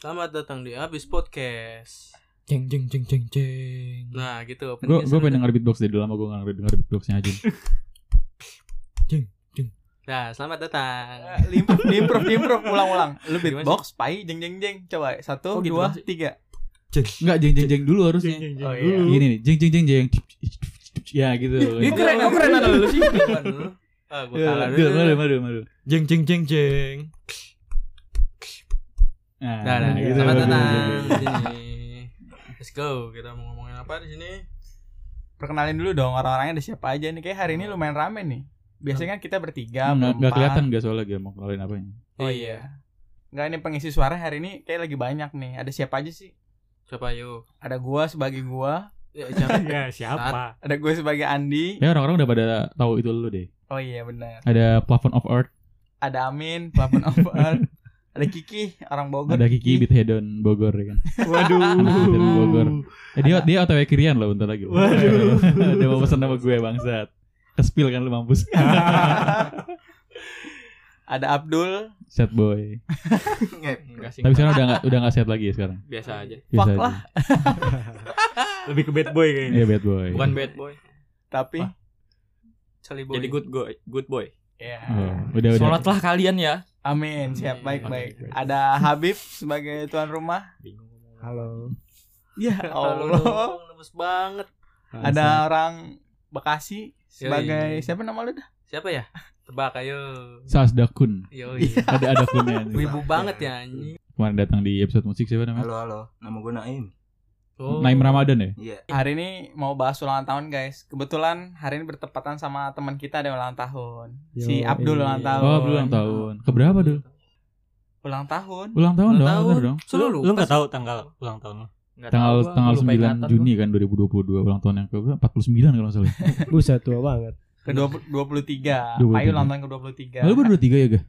Selamat datang di Abis Podcast. Jeng jeng jeng jeng jeng. Nah, gitu. Gue gue pengen denger beatbox dari lama gue gak denger beatboxnya aja. Nah, selamat datang. Limprove, limprove, limprove, ulang-ulang. Lu beatbox, pai, jeng jeng jeng. Coba satu, Oh, gitu dua, tiga. Enggak jeng jeng jeng dulu harusnya. Oh iya. Gini nih, jeng jeng jeng jeng. Ya gitu. Ih, keren, oh, keren ada lu sih. Ah, gua kalah Madu, dulu. madu, madu, madu. Jeng jeng jeng jeng. Nah, Nah, nah, gitu. selamat datang Gitu. di sini. Let's go. Kita mau ngomongin apa di sini? Perkenalin dulu dong orang-orangnya ada siapa aja nih. Kayak hari ini lumayan rame nih. Biasanya kan kita bertiga, Nggak nggak berempat. kelihatan gak soalnya gak mau kenalin apanya. Oh iya. Enggak ini pengisi suara hari ini kayak lagi banyak nih. Ada siapa aja sih? Siapa yuk? Ada gua sebagai gua, Ya, siapa? Ya siapa? ada gue sebagai Andi. Ya orang-orang udah pada tahu itu lu deh. Oh iya benar. Ada Plafon of Earth, Ada Amin, Plafon of Earth. Ada Kiki, orang Bogor. ada Kiki Beat Hedon Bogor ya kan. Waduh. Dari Bogor. Eh, dia dia otw kirian loh bentar lagi. Waduh. dia mau pesan sama gue bangsat. Kespil kan lu mampus. Ada Abdul. Set boy. Tapi sekarang udah gak, udah gak sehat lagi ya sekarang. biasa aja. Biasa Fuck aja. lah. Lebih ke bad boy kayaknya. Iya bad boy. Bukan bad boy. Tapi boy. Jadi good boy, good boy. ya. Oh, udah udah. Sholatlah kalian ya. Amin, siap baik-baik. Ada Habib sebagai tuan rumah. Halo. Ya Allah. lemes banget. Ada orang Bekasi sebagai Yoi. siapa nama lu dah? Siapa ya? Tebak ayo. Sas Dakun. Yo, Ada ada kunnya. Wibu banget ya anjing. Kemarin datang di episode musik siapa namanya? Halo halo. Nama gue Naim. Oh. Naim Ramadan ya? Iya. Hari ini mau bahas ulang tahun guys. Kebetulan hari ini bertepatan sama teman kita ada ulang tahun. si Yo, Abdul iya. ulang tahun. Oh, belum ulang tahun. Keberapa dulu? Ulang tahun. Ulang tahun Ulang dong, tahun. bener dong. Selalu Lu lupa nggak sih. tahu tanggal ulang tahun lu? Nggak Tanggal tahu tanggal lupa 9 ingatan Juni kan 2022 ulang tahun yang ke berapa? 49 kalau salah. Buset tua banget. Ke 20 23. 23. Pai ulang tahun ke 23. Lalu berdua tiga ya, ga?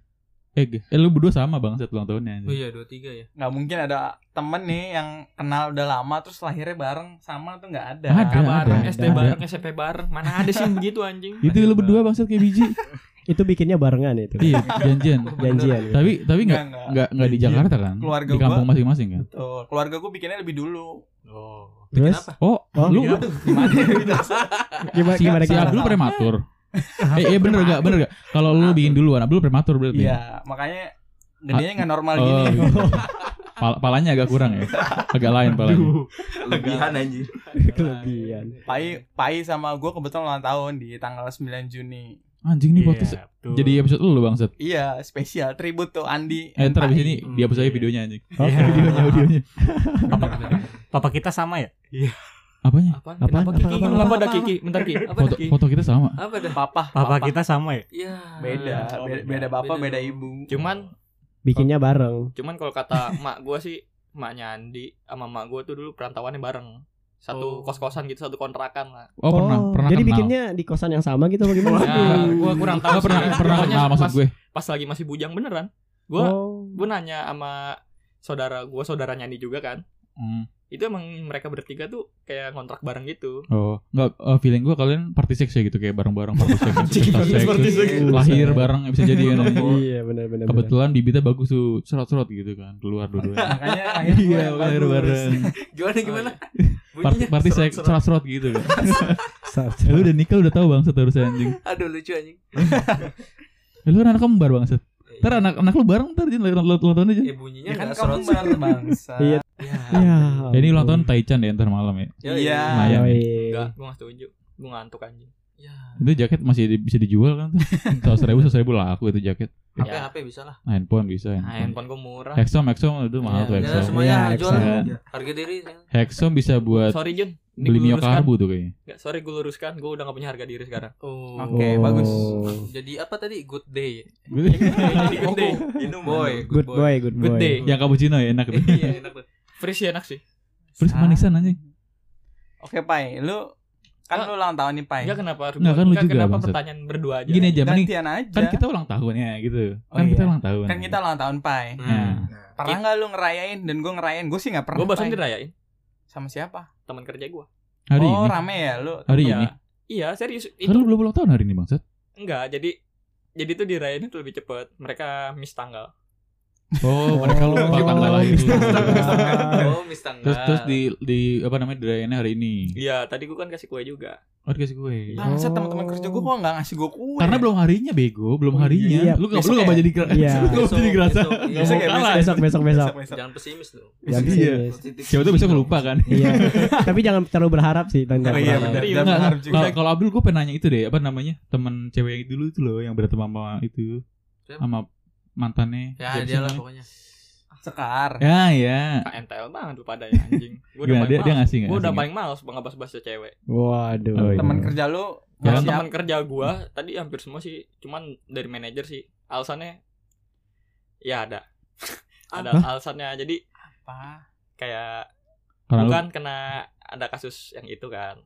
Eh, eh lu berdua sama bang set ulang tahunnya. Oh iya, 23 ya. Nggak mungkin ada temen nih yang kenal udah lama terus lahirnya bareng sama tuh nggak ada. Ada, Kakak bareng, ada, SD ada. bareng, SMP bareng. Mana ada sih yang begitu anjing? Itu lu berdua bang set kayak biji. Itu bikinnya barengan itu. iya, janjian. Janjian. ya. Tapi tapi Nggak, nggak nggak. nggak nggak di Jakarta kan? Keluarga di kampung gua- masing-masing kan? Tuh, keluarga gue bikinnya lebih dulu. Oh. Terus Kenapa? Oh, Oh, lu Gimana? Gimana? gimana si, gimana si gimana? Abdul prematur. Eh, iya bener gak? Bener gak? Kalau lu bikin duluan, Abdul prematur berarti. Iya, makanya gedenya nggak normal Oh, gini. gitu. Pal- palanya agak kurang ya. Agak lain palanya. Lebihan anjir. Kelebihan. Pai Pai sama gue kebetulan ulang tahun di tanggal 9 Juni. Anjing nih podcast Iya, betul. jadi episode lu bang set. Iya, spesial tribute tuh Andi. Eh, ntar abis ini dihapus aja videonya anjing. Oke. Iya. Videonya, audionya. Papa kita sama ya? Apanya? Apaan? Apaan? Kenapa Kiki? Apaan? Ada ada Kiki? Bentar Ki. Apa Foto, foto kita sama. Apa dah? Papa, Papa kita sama ya? Iya. beda, Oh, beda, beda. beda bapak, Beda beda ibu. Cuman Bikinnya bareng. cuman kalau kata mak gua sih maknya Andi sama mak gua tuh dulu perantauannya bareng. Satu Oh. kos-kosan gitu, satu kontrakan lah. Oh, pernah pernah Jadi kenal. bikinnya di kosan yang sama gitu bagaimana? Ya, gua kurang tahu. Nggak pernah sih. pernah kenal maksud gue. Pas lagi masih bujang beneran. Gua Oh. gua nanya sama saudara gua, saudaranya Andi juga kan. Hmm. Itu emang mereka bertiga tuh kayak kontrak bareng gitu. Oh, enggak eh, feeling gue kalian party sex ya gitu kayak bareng-bareng party sex. Anjing, Party sex, party. Lahir bareng bisa jadi kan. Iya benar benar. Kebetulan bibitnya bagus tuh, serot-serot gitu kan, keluar dua-duanya. Makanya lahir gua Iya, lahir bareng. Gimana gimana? Party, Bunyinya party sex, serot-serot. gitu kan. Sat- Eh, lu udah nikah lu udah tahu bang harusnya anjing. Aduh lucu anjing. Eh, lu kan anak kembar bang Ntar anak anak lu bareng ntar jadi ulang tahun aja. Eh bunyinya Ya kan kamu serot. benar bangsa. Iya. Ya. Ya. Ya, ini ulang tahun Taichan ya ntar malam ya. Ya, Iya. Lumayan. Yoi. Enggak, gua gak setuju. Gua ngantuk anjing. Ya. Itu jaket masih di- bisa dijual kan tuh. Seratus ribu, seratus ribu laku itu jaket. HP Ya. HP bisa lah. Nah, handphone bisa. Nah, Handphone. handphone gua murah. Hexom, Hexom itu mahal tuh Ya, Hexom. semuanya Iya, jual harga diri. Hexom bisa buat Sorry Jun. Ini beli miokarbu tuh kayaknya. Enggak, sorry gue luruskan. Gue udah gak punya harga diri sekarang. Oh. Oke, bagus. Jadi apa tadi? Good day. Jadi good day. Minum boy. Good boy, good boy. Good day. Yang cappuccino ya enak tuh. Iya enak tuh. Free sih enak sih. Ah. manisan anjing. Oke, Pai. Lu kan Ah. lu ulang tahun nih, Pai. Enggak kenapa harus Nggak, kan lu juga, kenapa pertanyaan berdua aja. Gini aja mending Gantian aja. kan kita ulang tahun ya gitu. Oh, Kan kita iya. ulang tahun. Kan kita ulang tahun, Pai. Nah, Hmm. Pernah nggak lu ngerayain dan gue ngerayain? Gue sih nggak pernah. Gue Pai. dirayain Sama siapa? teman kerja gue. hari oh, ini. rame ya lu. Hari Iya. ini. Iya, serius. Kan Itu lu belum ulang tahun hari ini, Bang Set. enggak. Jadi jadi tuh dirayain itu lebih cepet. Mereka miss tanggal. Oh, mereka lupa tanggal lahir lu. Oh, mis tanggal. Terus terus di di apa namanya dirayainnya hari ini. Iya, tadi gue kan kasih kue juga. Oh, dikasih kue. Bangsat teman-teman kerja gue kok nggak ngasih gue kue. Karena belum harinya bego, belum Oh, harinya. iya. Lu gak Besok lu gak ya? mau jadi Iya. lu jadi kerasa. Besok, Gak iya. Besok ya, besok besok besok. Besok. Jangan pesimis dong. Jam Iya. sini. Siapa tuh besok lupa kan? Iya. Tapi jangan terlalu berharap sih tentang Oh iya berharap. benar. Iya, Jangan Enggak, berharap juga. Kalau Abdul gue pengen nanya itu deh, apa namanya? Temen cewek yang dulu itu loh yang berantem sama itu sama mantannya. Ya, dia lah pokoknya. Sekar. Ya, ya. KNTL banget lu pada ya anjing. Gue Gimana, dia- dia ngasih? Gue udah paling males ngebahas bahas cewek. Waduh. Oh, iya. Teman kerja lu Ya, teman kerja gua tadi hampir semua sih, cuman dari manajer sih. Alasannya ya ada. ada alasannya. Jadi apa? kayak Karena lu bukan kena ada kasus yang itu kan.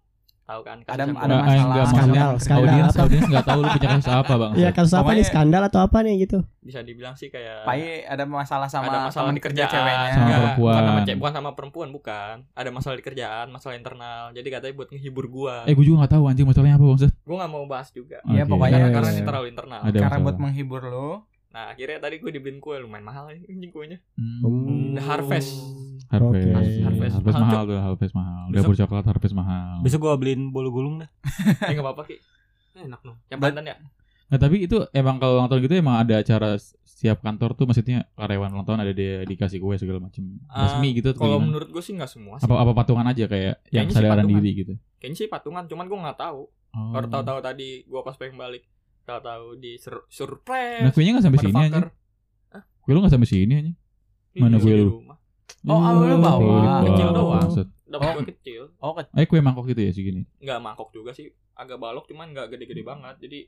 Tahu kan kasus Ada- yang ada ah, masalah. enggak, Skandal, skandal audiens, apa? audiens nggak tahu lu punya kasus apa bang. Iya kasus apa Pokoknya- nih skandal atau apa nih gitu? bisa dibilang sih kayak Pai ada masalah sama ada masalah di kerja kerjaan ceweknya. Sama Enggak, perempuan. bukan sama ce- bukan sama perempuan bukan ada masalah di kerjaan masalah internal jadi katanya buat ngehibur gua Eh gue juga gak tahu anjing masalahnya apa bang. Gua nggak mau bahas juga Iya, Oke. pokoknya karena Iya, karena ini terlalu internal Ada Karena masalah. buat menghibur lu. Nah akhirnya tadi gue dibeliin kue lumayan mahal ya anjing kuenya Hmm. The Harvest Harvest. Oke. Harvest. Harvest Mahal, mahal tuh, Harvest mahal. Besok- Dapur coklat Harvest mahal. Besok gua beliin bolu gulung dah. eh nggak apa-apa ki Enak dong. yang pandan ya Nah tapi itu emang kalau ulang tahun gitu emang ada acara siap kantor tuh maksudnya karyawan ulang tahun ada dia dikasih kue segala macam Ah, resmi gitu kalau menurut gue sih nggak semua sih apa apa patungan aja kayak yang Kayaknya kesadaran patungan. diri gitu. kayaknya sih patungan cuman gue nggak tahu Oh. baru tahu-tahu tadi gue pas pengen balik tahu-tahu di sur- surprise Nah kuenya nggak sampai sini aja. Kue lu nggak sampai sini aja. Ih, Mana di kue lu? rumah. Oh, lu bawa. Kecil doang. Maksud. dapat Oh. kue kecil Oh, ke- Eh kue mangkok gitu ya segini. nggak mangkok juga sih agak balok cuman nggak gede-gede banget jadi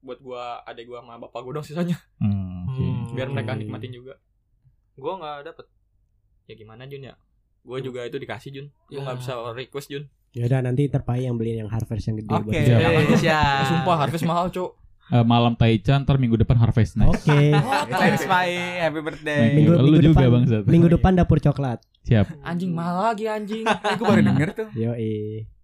buat gua adek gua sama bapak gua dong sisanya Hmm, oke. Hmm. biar mereka nikmatin juga Gua enggak dapet. ya gimana Jun ya gua juga itu dikasih Jun gua Ya. nggak bisa request Jun Ya udah nanti terpai yang beliin yang Harvest yang gede Oke. buat Siap. Siap. Eh, sumpah harvest mahal cok Eh, malam Taichan ntar minggu depan Harvest Night. Oke. Thanks Pai, happy birthday. Minggu- minggu juga depan- bang Zat. Minggu depan dapur coklat. Siap. anjing mahal lagi anjing Eh, gue baru denger tuh. Yo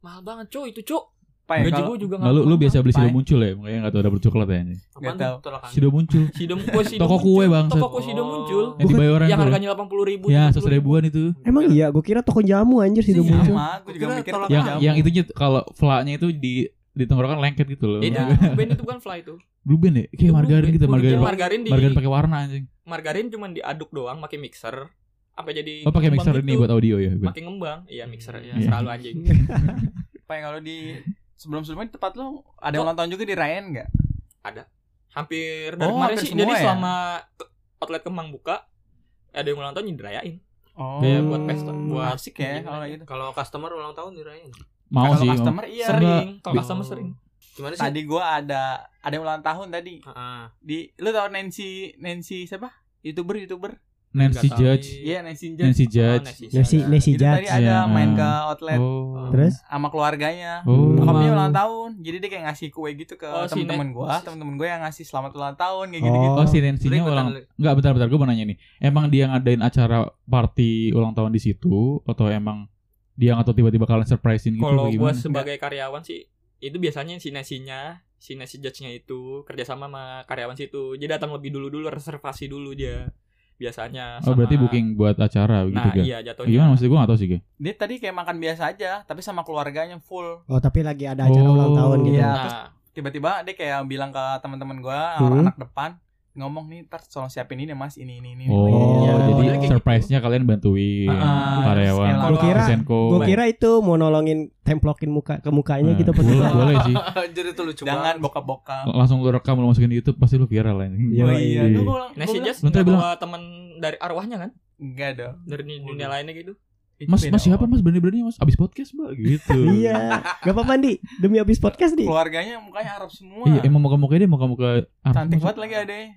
mahal banget cok itu cok Pai, gaji gua juga Nah, lu, lu biasa beli sido muncul ya, makanya gak tau dapur coklat ya. anjing. Apaan Nggak tuh? tahu. Sido muncul. sidom kue sidom Toko kue, Bang, toko kue sidom muncul Yang di Bayoran yang harganya delapan puluh ribu Ya, seratus ribuan itu. Emang iya, gue kira toko jamu anjir sih Iya, muncul. sama, gue juga mikir Yang jamu. yang itunya kalau flaknya itu di di tenggorokan lengket gitu loh. itu Iya. band itu bukan fly itu Blue band ya? Kayak Itu margarin blue gitu, margarin. Margarin di Margarin pakai warna anjing. margarin cuman diaduk doang pakai mixer apa jadi Oh, pakai mixer ini gitu. buat audio ya. Pakai ngembang iya mixer ya Iya. selalu anjing Pai, kalau di sebelum-sebelumnya di tempat lu ada ulang tahun juga dirayain enggak? hampir dari Oh, kemarin hampir sih jadi ya? selama ke- outlet kemang buka ada yang ulang tahun dirayain Oh. Kayak buat pesta buat asik ya kalau kayak gitu. Kalau customer ulang tahun dirayain. Mau Kalau sih. customer iya. sering kalau customer sering Gimana sih? Tadi gua ada ada yang ulang tahun tadi. Heeh. Di lu tau Nancy Nancy siapa? YouTuber YouTuber. Nancy. Judge. Iya, Nancy Judge. Nancy Oh, Judge. Nasi Itu tadi judge. ada Iya. main ke outlet Oh. Terus sama keluarganya. Oh. Bokapnya Sama- ulang tahun. Jadi dia kayak ngasih kue gitu ke Oh, si temen-temen Nek- gua, temen-temen gua yang ngasih selamat ulang tahun kayak gitu-gitu. Oh, si Nancy-nya ulang? Enggak, bentar-bentar gue mau nanya nih. Emang dia ngadain acara party ulang tahun di situ atau emang dia atau tiba-tiba kalian surprisein gitu kalau gimana? sebagai karyawan sih itu biasanya si nasinya si nasi judge-nya itu kerjasama sama karyawan situ jadi datang lebih dulu dulu reservasi dulu dia biasanya Oh, berarti sama- booking buat acara gitu nah kan? iya jatuhnya Gimana maksudnya gue gak tau sih Ge. Dia tadi kayak makan biasa aja, tapi sama keluarganya full. Oh tapi lagi ada acara Oh. ulang tahun gitu. Iya. nah Tiba-tiba dia kayak bilang ke teman-teman gua, Hmm. orang anak depan, ngomong nih, ntar tolong siapin ini mas, ini ini ini. Oh, Iya, jadi modelnya kayak surprise-nya kalian bantuin Ah, karyawan kayak Gua kira-. Gue kira itu mau nolongin templokin muka ke mukanya gitu pas boleh, boleh sih. Anjir itu lucu Jangan banget. bokap-bokap. Langsung lu rekam lu masukin di YouTube pasti lu viral lah ini. Iya, oh iya, iya. Gua bilang- nasi gua bilang, teman dari arwahnya kan enggak dong. dari dunia lainnya gitu Itu Mas, beda mas siapa orang. mas? Berani-berani mas? Abis podcast mbak gitu. Iya. Gak apa-apa Di. Demi habis podcast di. Keluarganya mukanya Arab semua. Iya, emang muka-muka dia muka-muka Arab Cantik banget lagi adanya.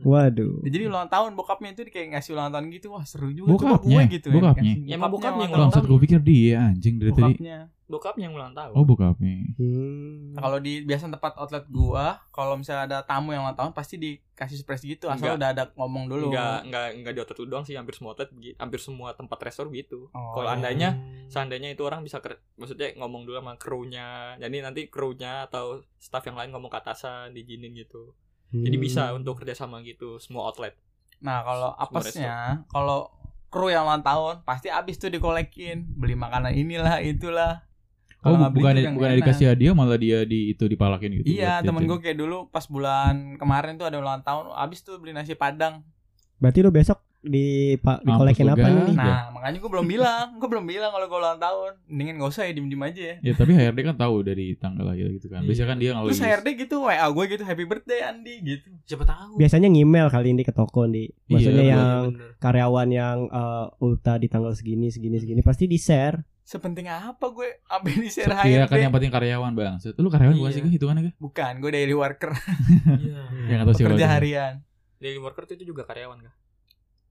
Waduh. Jadi ulang tahun bokapnya itu kayak ngasih ulang tahun gitu. Wah, seru juga Bokapnya? Gue gitu Bokapnya? Kasih Ya, emang bokapnya yang ulang tahun. gue pikir dia anjing dari tadi. Bokapnya. bokapnya yang ulang tahun Oh bokapnya. Hmm. Nah, kalau di biasa tempat outlet gua, kalau misalnya ada tamu yang ulang tahun pasti dikasih surprise gitu asal Enggak. udah ada ngomong dulu. Enggak, enggak, enggak di outlet doang sih, hampir semua outlet, hampir semua tempat restoran gitu. Oh, Kalau iya. andainya, seandainya itu orang bisa, ker- maksudnya ngomong dulu sama krunya, jadi nanti krunya atau staff yang lain ngomong ke atasan, diizinin gitu. Jadi Hmm. bisa untuk kerjasama gitu, semua outlet. Nah kalau apesnya, kalau kru yang ulang tahun pasti abis tuh dikolekin, beli makanan inilah itulah. Oh, nggak beli bukan yang bukan enak. dikasih hadiah malah dia di itu dipalakin gitu. Iya, buat temen gue kayak dulu pas bulan kemarin tuh ada ulang tahun, abis tuh beli nasi padang. Berarti lu besok di pa, dikolekin apa nih? Iya. Nah, makanya gue belum bilang, gue belum bilang kalau gue ulang tahun. Mendingan gak usah ya diem-diem aja ya. Ya tapi HRD kan tahu dari tanggal lahir gitu kan. Biasanya kan dia Terus ngelis. HRD gitu, WA gue gitu, happy birthday Andi gitu. Siapa tahu. Biasanya ngemail kali ini ke toko nih. Maksudnya Iya, yang Bener. karyawan yang eh, ulta di tanggal segini segini segini pasti di share. Sepenting apa gue ambil di share Iya HRD? kan yang penting karyawan bang. Lu karyawan bukan Iya. sih Kak, hitungannya kan? Bukan, gue daily worker, Iya. Yang atau sih kerja harian. Daily worker itu juga karyawan kan?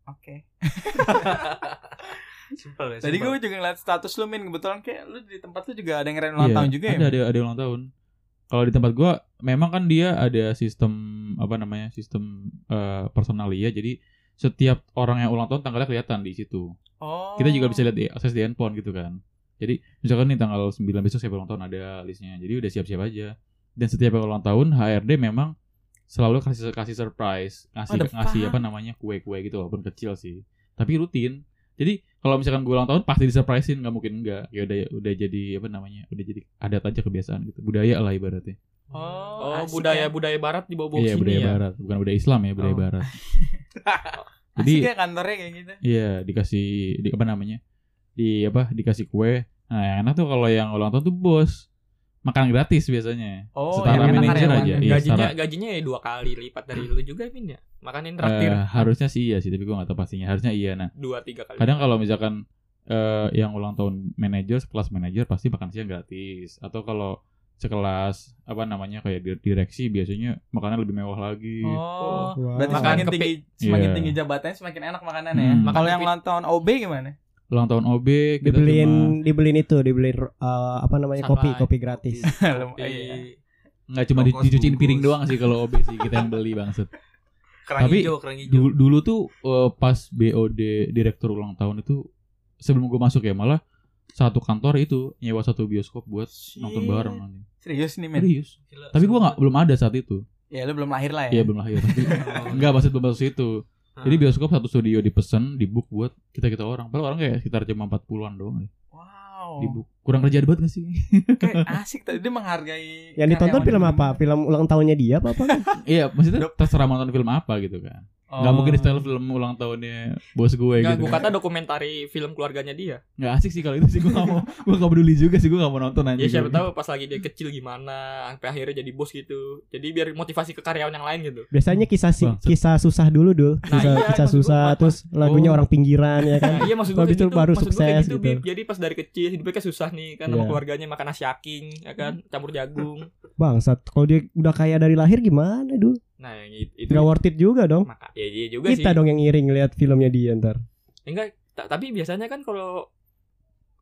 Oke. Simpel ya. Tadi gue juga ngeliat status lu min kebetulan kayak lu di tempat lu juga ada yang ngerayain ulang Iya, tahun juga ya. ada, ada ada ulang tahun. Kalau di tempat gua memang kan dia ada sistem apa namanya? Sistem eh, personalia. Jadi setiap orang yang ulang tahun tanggalnya kelihatan di situ. Oh. Kita juga bisa lihat di akses di handphone gitu kan. Jadi misalkan nih tanggal 9 besok siapa ulang tahun ada listnya. Jadi udah siap-siap aja. Dan setiap yang ulang tahun HRD memang selalu kasih kasih surprise, ngasih Ada ngasih apa namanya kue-kue gitu walaupun kecil sih. Tapi rutin. Jadi kalau misalkan gue ulang tahun pasti disurprisein nggak mungkin enggak. Ya udah udah jadi apa namanya? Udah jadi adat aja kebiasaan gitu. Budaya lah ibaratnya. Oh, Oh, asik budaya ya. budaya barat di bawah Iya, sini budaya ya. barat, bukan budaya Islam ya, budaya Oh. barat. Asik Jadi ya kantornya kayak gitu. Iya, dikasih di apa namanya? Di apa? Dikasih kue. Nah, yang enak tuh kalau yang ulang tahun tuh bos makan gratis biasanya. Oh, Setara yang enak manajer karyawan. aja. Iya, gajinya setara- gajinya ya dua kali lipat dari lu juga Min ya. Makanin traktir Eh, harusnya sih iya sih, tapi gua nggak tahu pastinya. Harusnya iya. Nah, dua tiga kali. kadang kalau misalkan eh, yang ulang tahun manajer, sekelas manajer pasti makan siang gratis. Atau kalau sekelas apa namanya kayak di- direksi biasanya makannya lebih mewah lagi. Oh, Wah. berarti Makan semakin kepi- tinggi semakin Iya. tinggi jabatannya semakin enak makanannya Hmm. ya. Makan Kalau yang ulang tahun OB gimana? Ulang tahun OB kita Dibeliin cuma dibeliin itu, dibeliin eh, apa namanya kopi, Sunlight. kopi gratis. Di iya. nggak cuma di- dicuciin bungkus. piring doang sih kalau OB sih kita yang beli bangset. kerang Tapi hijau, kerang hijau. dulu, dulu tuh eh, pas BOD direktur ulang tahun itu sebelum gue masuk ya malah satu kantor itu nyewa satu bioskop buat nonton Shit. bareng nanti. Serius nih, men. Serius. Gila, Tapi gue nggak belum ada saat itu. Ya lu belum lahir lah Iya ya. belum lahir. Tapi banget. enggak maksud belum masuk situ. Hah. Jadi bioskop satu studio dipesen, di book buat kita kita orang. Padahal orang kayak sekitar cuma 40-an doang deh. Wow. Di book. Kurang kerja banget gak sih? Kayak asik tadi dia menghargai. Yang ditonton film apa? Film ulang tahunnya dia apa apa? Iya, maksudnya terserah mau nonton film apa gitu kan. Oh. Nggak mungkin style film ulang tahunnya bos gue Enggak, gitu. gua kata dokumentari film keluarganya dia. Nggak asik sih kalau itu sih gue gak mau. Gue gak peduli juga sih gue gak mau nonton aja. Ya siapa tahu pas lagi dia kecil gimana, sampai akhirnya jadi bos gitu. Jadi biar motivasi ke karyawan yang lain gitu. Biasanya kisah si- Bangsat. kisah susah dulu dul. Nah, Kisah, iya, kisah susah Mas. terus lagunya Oh. orang pinggiran ya kan. Nah, iya maksud gue Habis kayak itu gitu, baru maksud sukses gitu, gitu. Jadi pas dari kecil hidupnya kayak susah nih kan sama Iya. keluarganya makan nasi aking, ya kan, campur jagung. Bangsat. Kalau dia udah kaya dari lahir gimana dul? Nah, yang itu, Gak worth it juga dong. maka ya iya juga Kita sih. dong yang iring lihat filmnya dia ntar. Enggak, ta- tapi biasanya kan kalau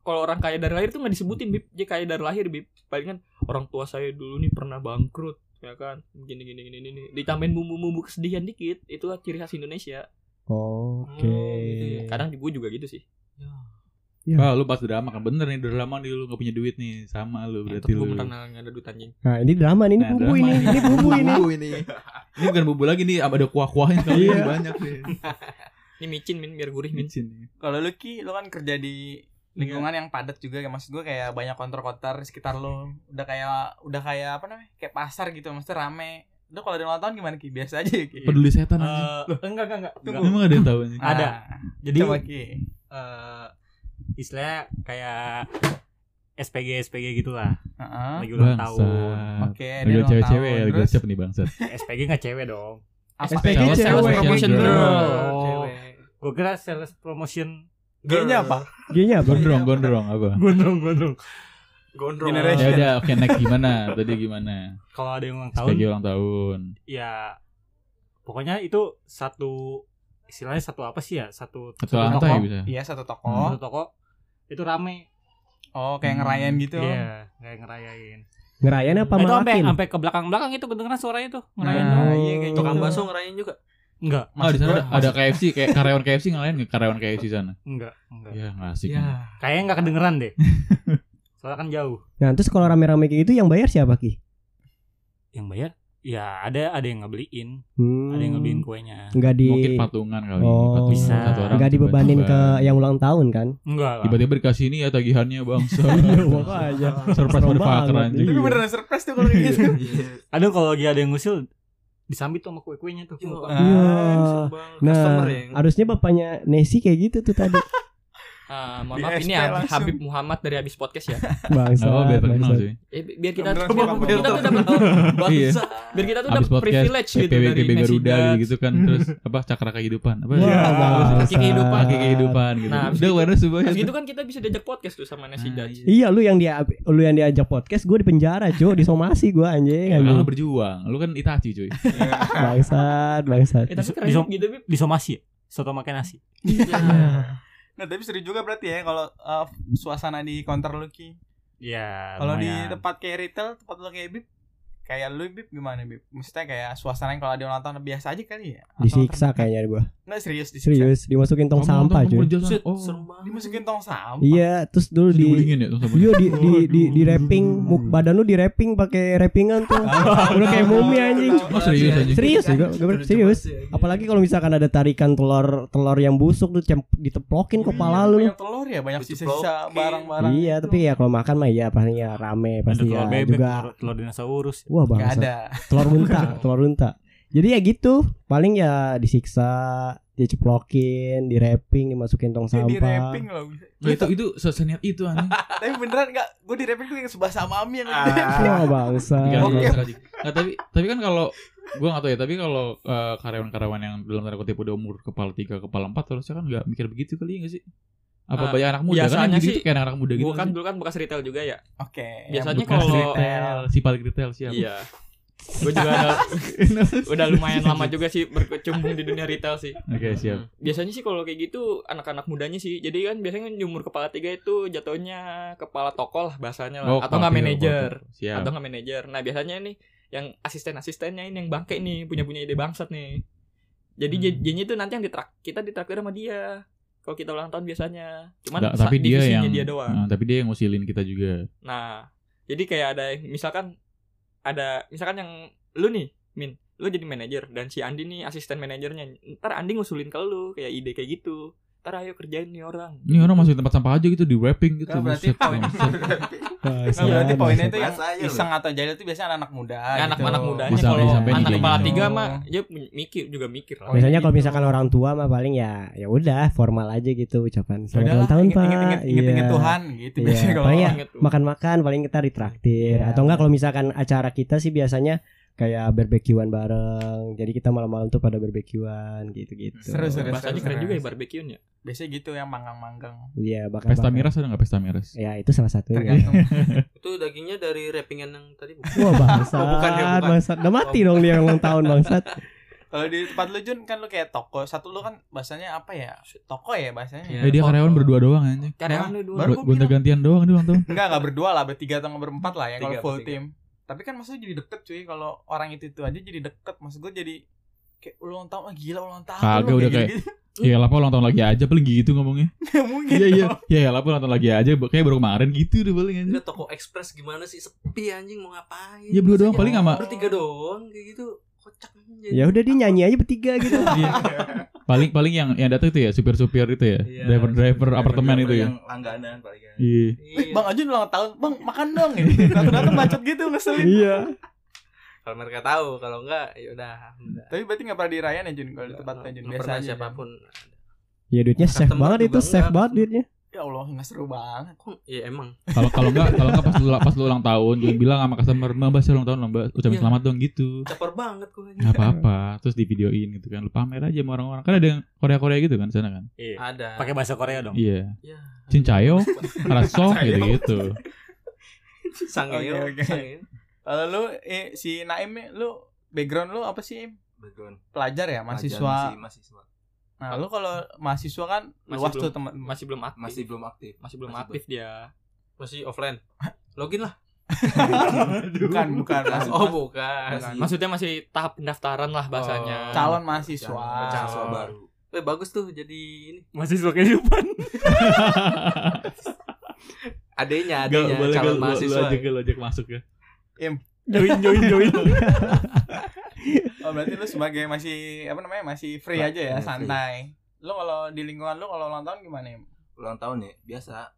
kalau orang kaya dari lahir tuh nggak disebutin bib dia kaya dari lahir bib palingan orang tua saya dulu nih pernah bangkrut ya kan gini gini gini gini ditambahin bumbu-bumbu kesedihan dikit itu ciri khas Indonesia Oke. Oh, gitu ya. kadang gue juga gitu sih Ya. Ah, lu pas drama kan bener nih drama nih lu gak punya duit nih sama lu berarti gue lu. pernah nggak ada duit anjing Nah ini drama nih, ini Nah, bumbu drama ini, nih. ini bumbu ini. ini. Ini bukan bumbu lagi nih, ada kuah-kuahnya kali Iya. ini banyak nih. ini micin min biar gurih min Micin. Kalau lu Ki, lu kan kerja di lingkungan yang padat juga ya maksud gue kayak banyak konter-konter di sekitar lu udah kayak udah kayak apa namanya kayak pasar gitu maksudnya rame lu kalau ada ulang tahun gimana Ki biasa aja ya, Ki Peduli setan anjing. Eh, enggak enggak enggak. Tunggu. Enggak. Emang ada yang tahu nih? ada. Nah, Jadi coba Ki eh istilahnya kayak SPG SPG gitulah. Heeh. Lagi ulang tahun. Bangsat. Oke, dia Lagi ulang cewek-cewek tahun, ya, lagi terus? siap nih bangsat. SPG enggak cewek dong. apa SPG Sales- cewek. sales promotion girl. girl. Oh. Cewek. Gue kira sales promotion G-nya apa G-nya apa? Gondrong, gondrong apa? gondrong gondrong. Gondrong. Ya Generation. udah, oke next gimana? Tadi gimana? Kalau ada yang ulang tahun SPG ulang tahun. ya pokoknya itu satu istilahnya satu apa sih ya? Satu Satu lantai toko. bisa. iya satu toko Satu toko itu rame. oh kayak ngerayain gitu Iya, kayak ngerayain. Ngerayain apa Nah, itu sampai sampai ke belakang-belakang itu kedengeran suaranya tuh ngerayain. Nah, iya kayak Tukang gitu. bakso ngerayain juga. Enggak, Oh, di sana ada, ada KFC, kayak karyawan KFC ngalahin karyawan KFC sana? enggak, enggak. Ya, nggak asik. Ya. Kayaknya enggak kedengeran deh. Soalnya kan jauh. Nah terus kalau rame-rame kayak gitu yang bayar siapa Ki? Yang bayar ya ada ada yang ngebeliin, Hmm. ada yang ngebeliin kuenya. Nggak di Mungkin patungan kali. Oh. patungan. Bisa. Satu orang nggak dibebanin ke yang ulang tahun kan? Enggak lah. Tiba-tiba dikasih ini ya tagihannya bangsa. Makanya. Surprise Serem motherfucker banget. anjing. Tapi Iya. beneran surprise tuh kalau gitu. Ada kalau lagi ada yang ngusil disambit tuh sama kue-kuenya tuh. Iya. Nah, Nah, harusnya bapaknya Nesi kayak gitu tuh tadi. Ah, mohon Di maaf ini Habib, langsung. Habib Muhammad dari habis podcast ya. Bangsa. Oh, biar terkenal bangsa. sih. Eh, bi- biar kita Beneran biar, kita tuh dapat Iya. biar kita tuh dapat podcast privilege gitu dari PB Garuda gitu kan terus apa cakra kehidupan apa ya? bangsa. Kaki kehidupan. kaki kehidupan gitu. Nah, Udah gitu- awareness semuanya. Gitu kan kita bisa diajak podcast tuh sama Nasi Nah, Dutch. Iya lu yang dia lu yang diajak podcast gue di penjara cuy disomasi gue anjing Kan anjing lu berjuang, lu kan Itachi cuy. bangsat bangsat Eh, tapi Di- keren disom- gitu. Disomasi ya? Soto makan nasi. Nah, tapi seru juga berarti ya kalau uh, suasana di counter lu Ki. Ya. Kalau di tempat kayak retail, tempat lu kayak Bib, kayak lu Bib gimana Bib? Maksudnya kayak suasananya kalau ada ulang tahun biasa aja kali ya? Atau disiksa kayaknya gue Enggak serius disiksa. serius dimasukin tong sampah cuy Oh. Dimasukin tong sampah. iya terus dulu di ya. Iya di di di di wrapping muk badan lu di wrapping pakai wrappingan tuh. Udah kayak mumi anjing. Oh, serius anjing. Serius gua, gua serius. Apalagi kalau misalkan ada tarikan telur telur yang busuk tuh cem- diteplokin kepala lu. Banyak telur ya, banyak sisa-sisa barang-barang. Iya, gitu. tapi ya kalau makan mah ya pasti ya rame ada pasti telur ya bebek, juga. telur dinosaurus. Wah, Enggak bangsa. ada. Telur unta, telur unta. Jadi ya gitu, paling ya disiksa, diceplokin, di wrapping, dimasukin tong sampah. wrapping loh. Nah, itu itu seseniat itu anjing. Tapi beneran enggak, gue di wrapping tuh yang sebahasa mami yang Wah, bangsa. Nah, tapi tapi kan kalau gua gak tahu ya, tapi kalau eh, karyawan-karyawan yang dalam tanda kutip udah umur kepala tiga, kepala empat, harusnya kan nggak mikir begitu kali ya nggak sih? Apa Ah, banyak anak muda kan biasanya yang gitu sih- kayak anak muda gitu. Gua kan dulu kan bekas retail juga ya. Oke. Biasanya yang bekas kalau- retail. si paling retail siapa? Iya. Gue juga ada- udah lumayan lama juga sih berkecimpung di dunia retail sih. Oke, siap. Biasanya sih kalau kayak gitu anak-anak mudanya sih. Jadi kan biasanya di umur kepala tiga itu jatuhnya kepala toko lah bahasanya lah. Oh, atau nggak manajer. Atau nggak manajer. Nah biasanya nih yang asisten-asistennya ini yang bangke nih punya punya ide bangsat nih. Jadi Hmm. jadinya itu nanti yang ditrak kita ditraktir sama dia. Kalau kita ulang tahun biasanya. Cuman Nggak, tapi dia yang dia doang. Nah, tapi dia yang ngusilin kita juga. Nah, jadi kayak ada misalkan ada misalkan yang lu nih, Min, lu jadi manajer dan si Andi nih asisten manajernya. Ntar Andi ngusulin ke lu kayak ide kayak gitu. Ntar ayo kerjain nih orang. Ini orang masukin tempat sampah aja gitu di wrapping gitu. Nah, berarti buset, poin Nah, berarti poinnya itu yang iseng atau jahil itu biasanya anak muda. Nah, anak gitu. anak mudanya Bisa kalau anak kepala gitu. tiga mah dia mikir juga mikir lah. Oh, Biasanya iya kalau misalkan orang tua mah paling ya ya udah formal aja gitu ucapan selamat ulang tahun inget- pak. inget- inget- inget-inget Iya. Tuhan gitu Iya, biasanya kalau paling ya makan-makan paling kita ditraktir Iya. atau enggak kalau misalkan acara kita sih biasanya kayak barbekyuan bareng. Jadi kita malam-malam tuh pada barbekyuan gitu-gitu. Seru, seru. Bahasanya keren juga ya barbecue ya. biasanya gitu yang manggang-manggang. Iya, bakar Pesta miras ada nggak pesta miras? Ya, itu salah satunya. Tergantung. Itu dagingnya dari wrappingan yang tadi bukan? Wah, bangsat. Oh, bukan ya, bukan. bangsat. Udah mati dong dia ulang tahun bangsat. Kalau di tempat lu Jun kan lu kayak toko. Satu lu kan bahasanya apa ya? Toko ya bahasanya. Iya. Eh dia karyawan berdua doang anjing. Karyawan lu dua. Baru gonta gantian doang dia tahun. Enggak, enggak berdua lah, bertiga atau berempat lah ya kalau full bertiga. Tapi kan maksudnya jadi deket cuy kalau orang itu itu aja jadi deket. Maksud gue jadi kayak ulang tahun, ah, gila ulang tahun. Kagak, udah kayak- gitu-gitu. Iya lah ulang tahun lagi aja paling gitu ngomongnya. Mungkin. Iya iya. dong. Iya lah ulang tahun lagi aja kayak baru kemarin gitu deh paling anjing. Toko ekspres gimana sih sepi anjing mau ngapain? Ya berdua doang paling sama bertiga doang kayak gitu. Kocak. Ya udah dia nyanyi aja bertiga gitu. Iya. paling paling yang yang datang itu ya supir-supir itu ya. Iya, Driver-driver apartemen itu ya. Yang langganan paling kan. Iya. Eh, Bang Ajun ulang tahun, Bang makan dong gitu. Datang-datang bacot gitu ngeselin. Iya. Kalau mereka tahu, kalau enggak ya udah. Tapi berarti nggak pernah dirayain ya Jun kalau di tempat Jun Nggak biasa aja. Siapa pun. Ya duitnya safe banget itu, safe banget duitnya. Ya Allah, nggak seru banget. Kok ya emang. Kalau kalau enggak kalau enggak pas lu pas lu ulang tahun jangan bilang sama customer Mbak saya ulang tahun Mbak ucapin Iya. selamat dong gitu. Caper banget gue. Enggak apa-apa. Terus di videoin gitu kan. Lu pamer aja sama orang-orang. Kan ada yang Korea-Korea gitu kan sana kan. Iya. Ada. Pakai bahasa Korea dong. Iya. Ya. Cincayo, Raso gitu-gitu. Sangeo. Oke, oke. Sangeo. Kalau lu eh, si Naim nih, lu background lu apa sih? Background Pelajar ya, mahasiswa. sih, mahasiswa Nah, lu kalau mahasiswa kan Masih luas belum- tuh teman. Masih belum aktif. masih belum aktif Masih belum Masih aktif dia. Masih offline. Login lah. bukan, bukan. Masih, Oh, bukan. Masih- Maksudnya masih tahap pendaftaran lah bahasanya. Oh. calon mahasiswa. mahasiswa baru Eh bagus tuh jadi ini. Mahasiswa kehidupan. Adenya, Gak adenya boleh calon lu mahasiswa. ajak lu ajak masuk ya. Join join join. Oh berarti lu sebagai masih apa namanya masih free aja ya Free. santai. Lu kalau di lingkungan lu kalau ulang tahun gimana? Im? ulang tahun ya biasa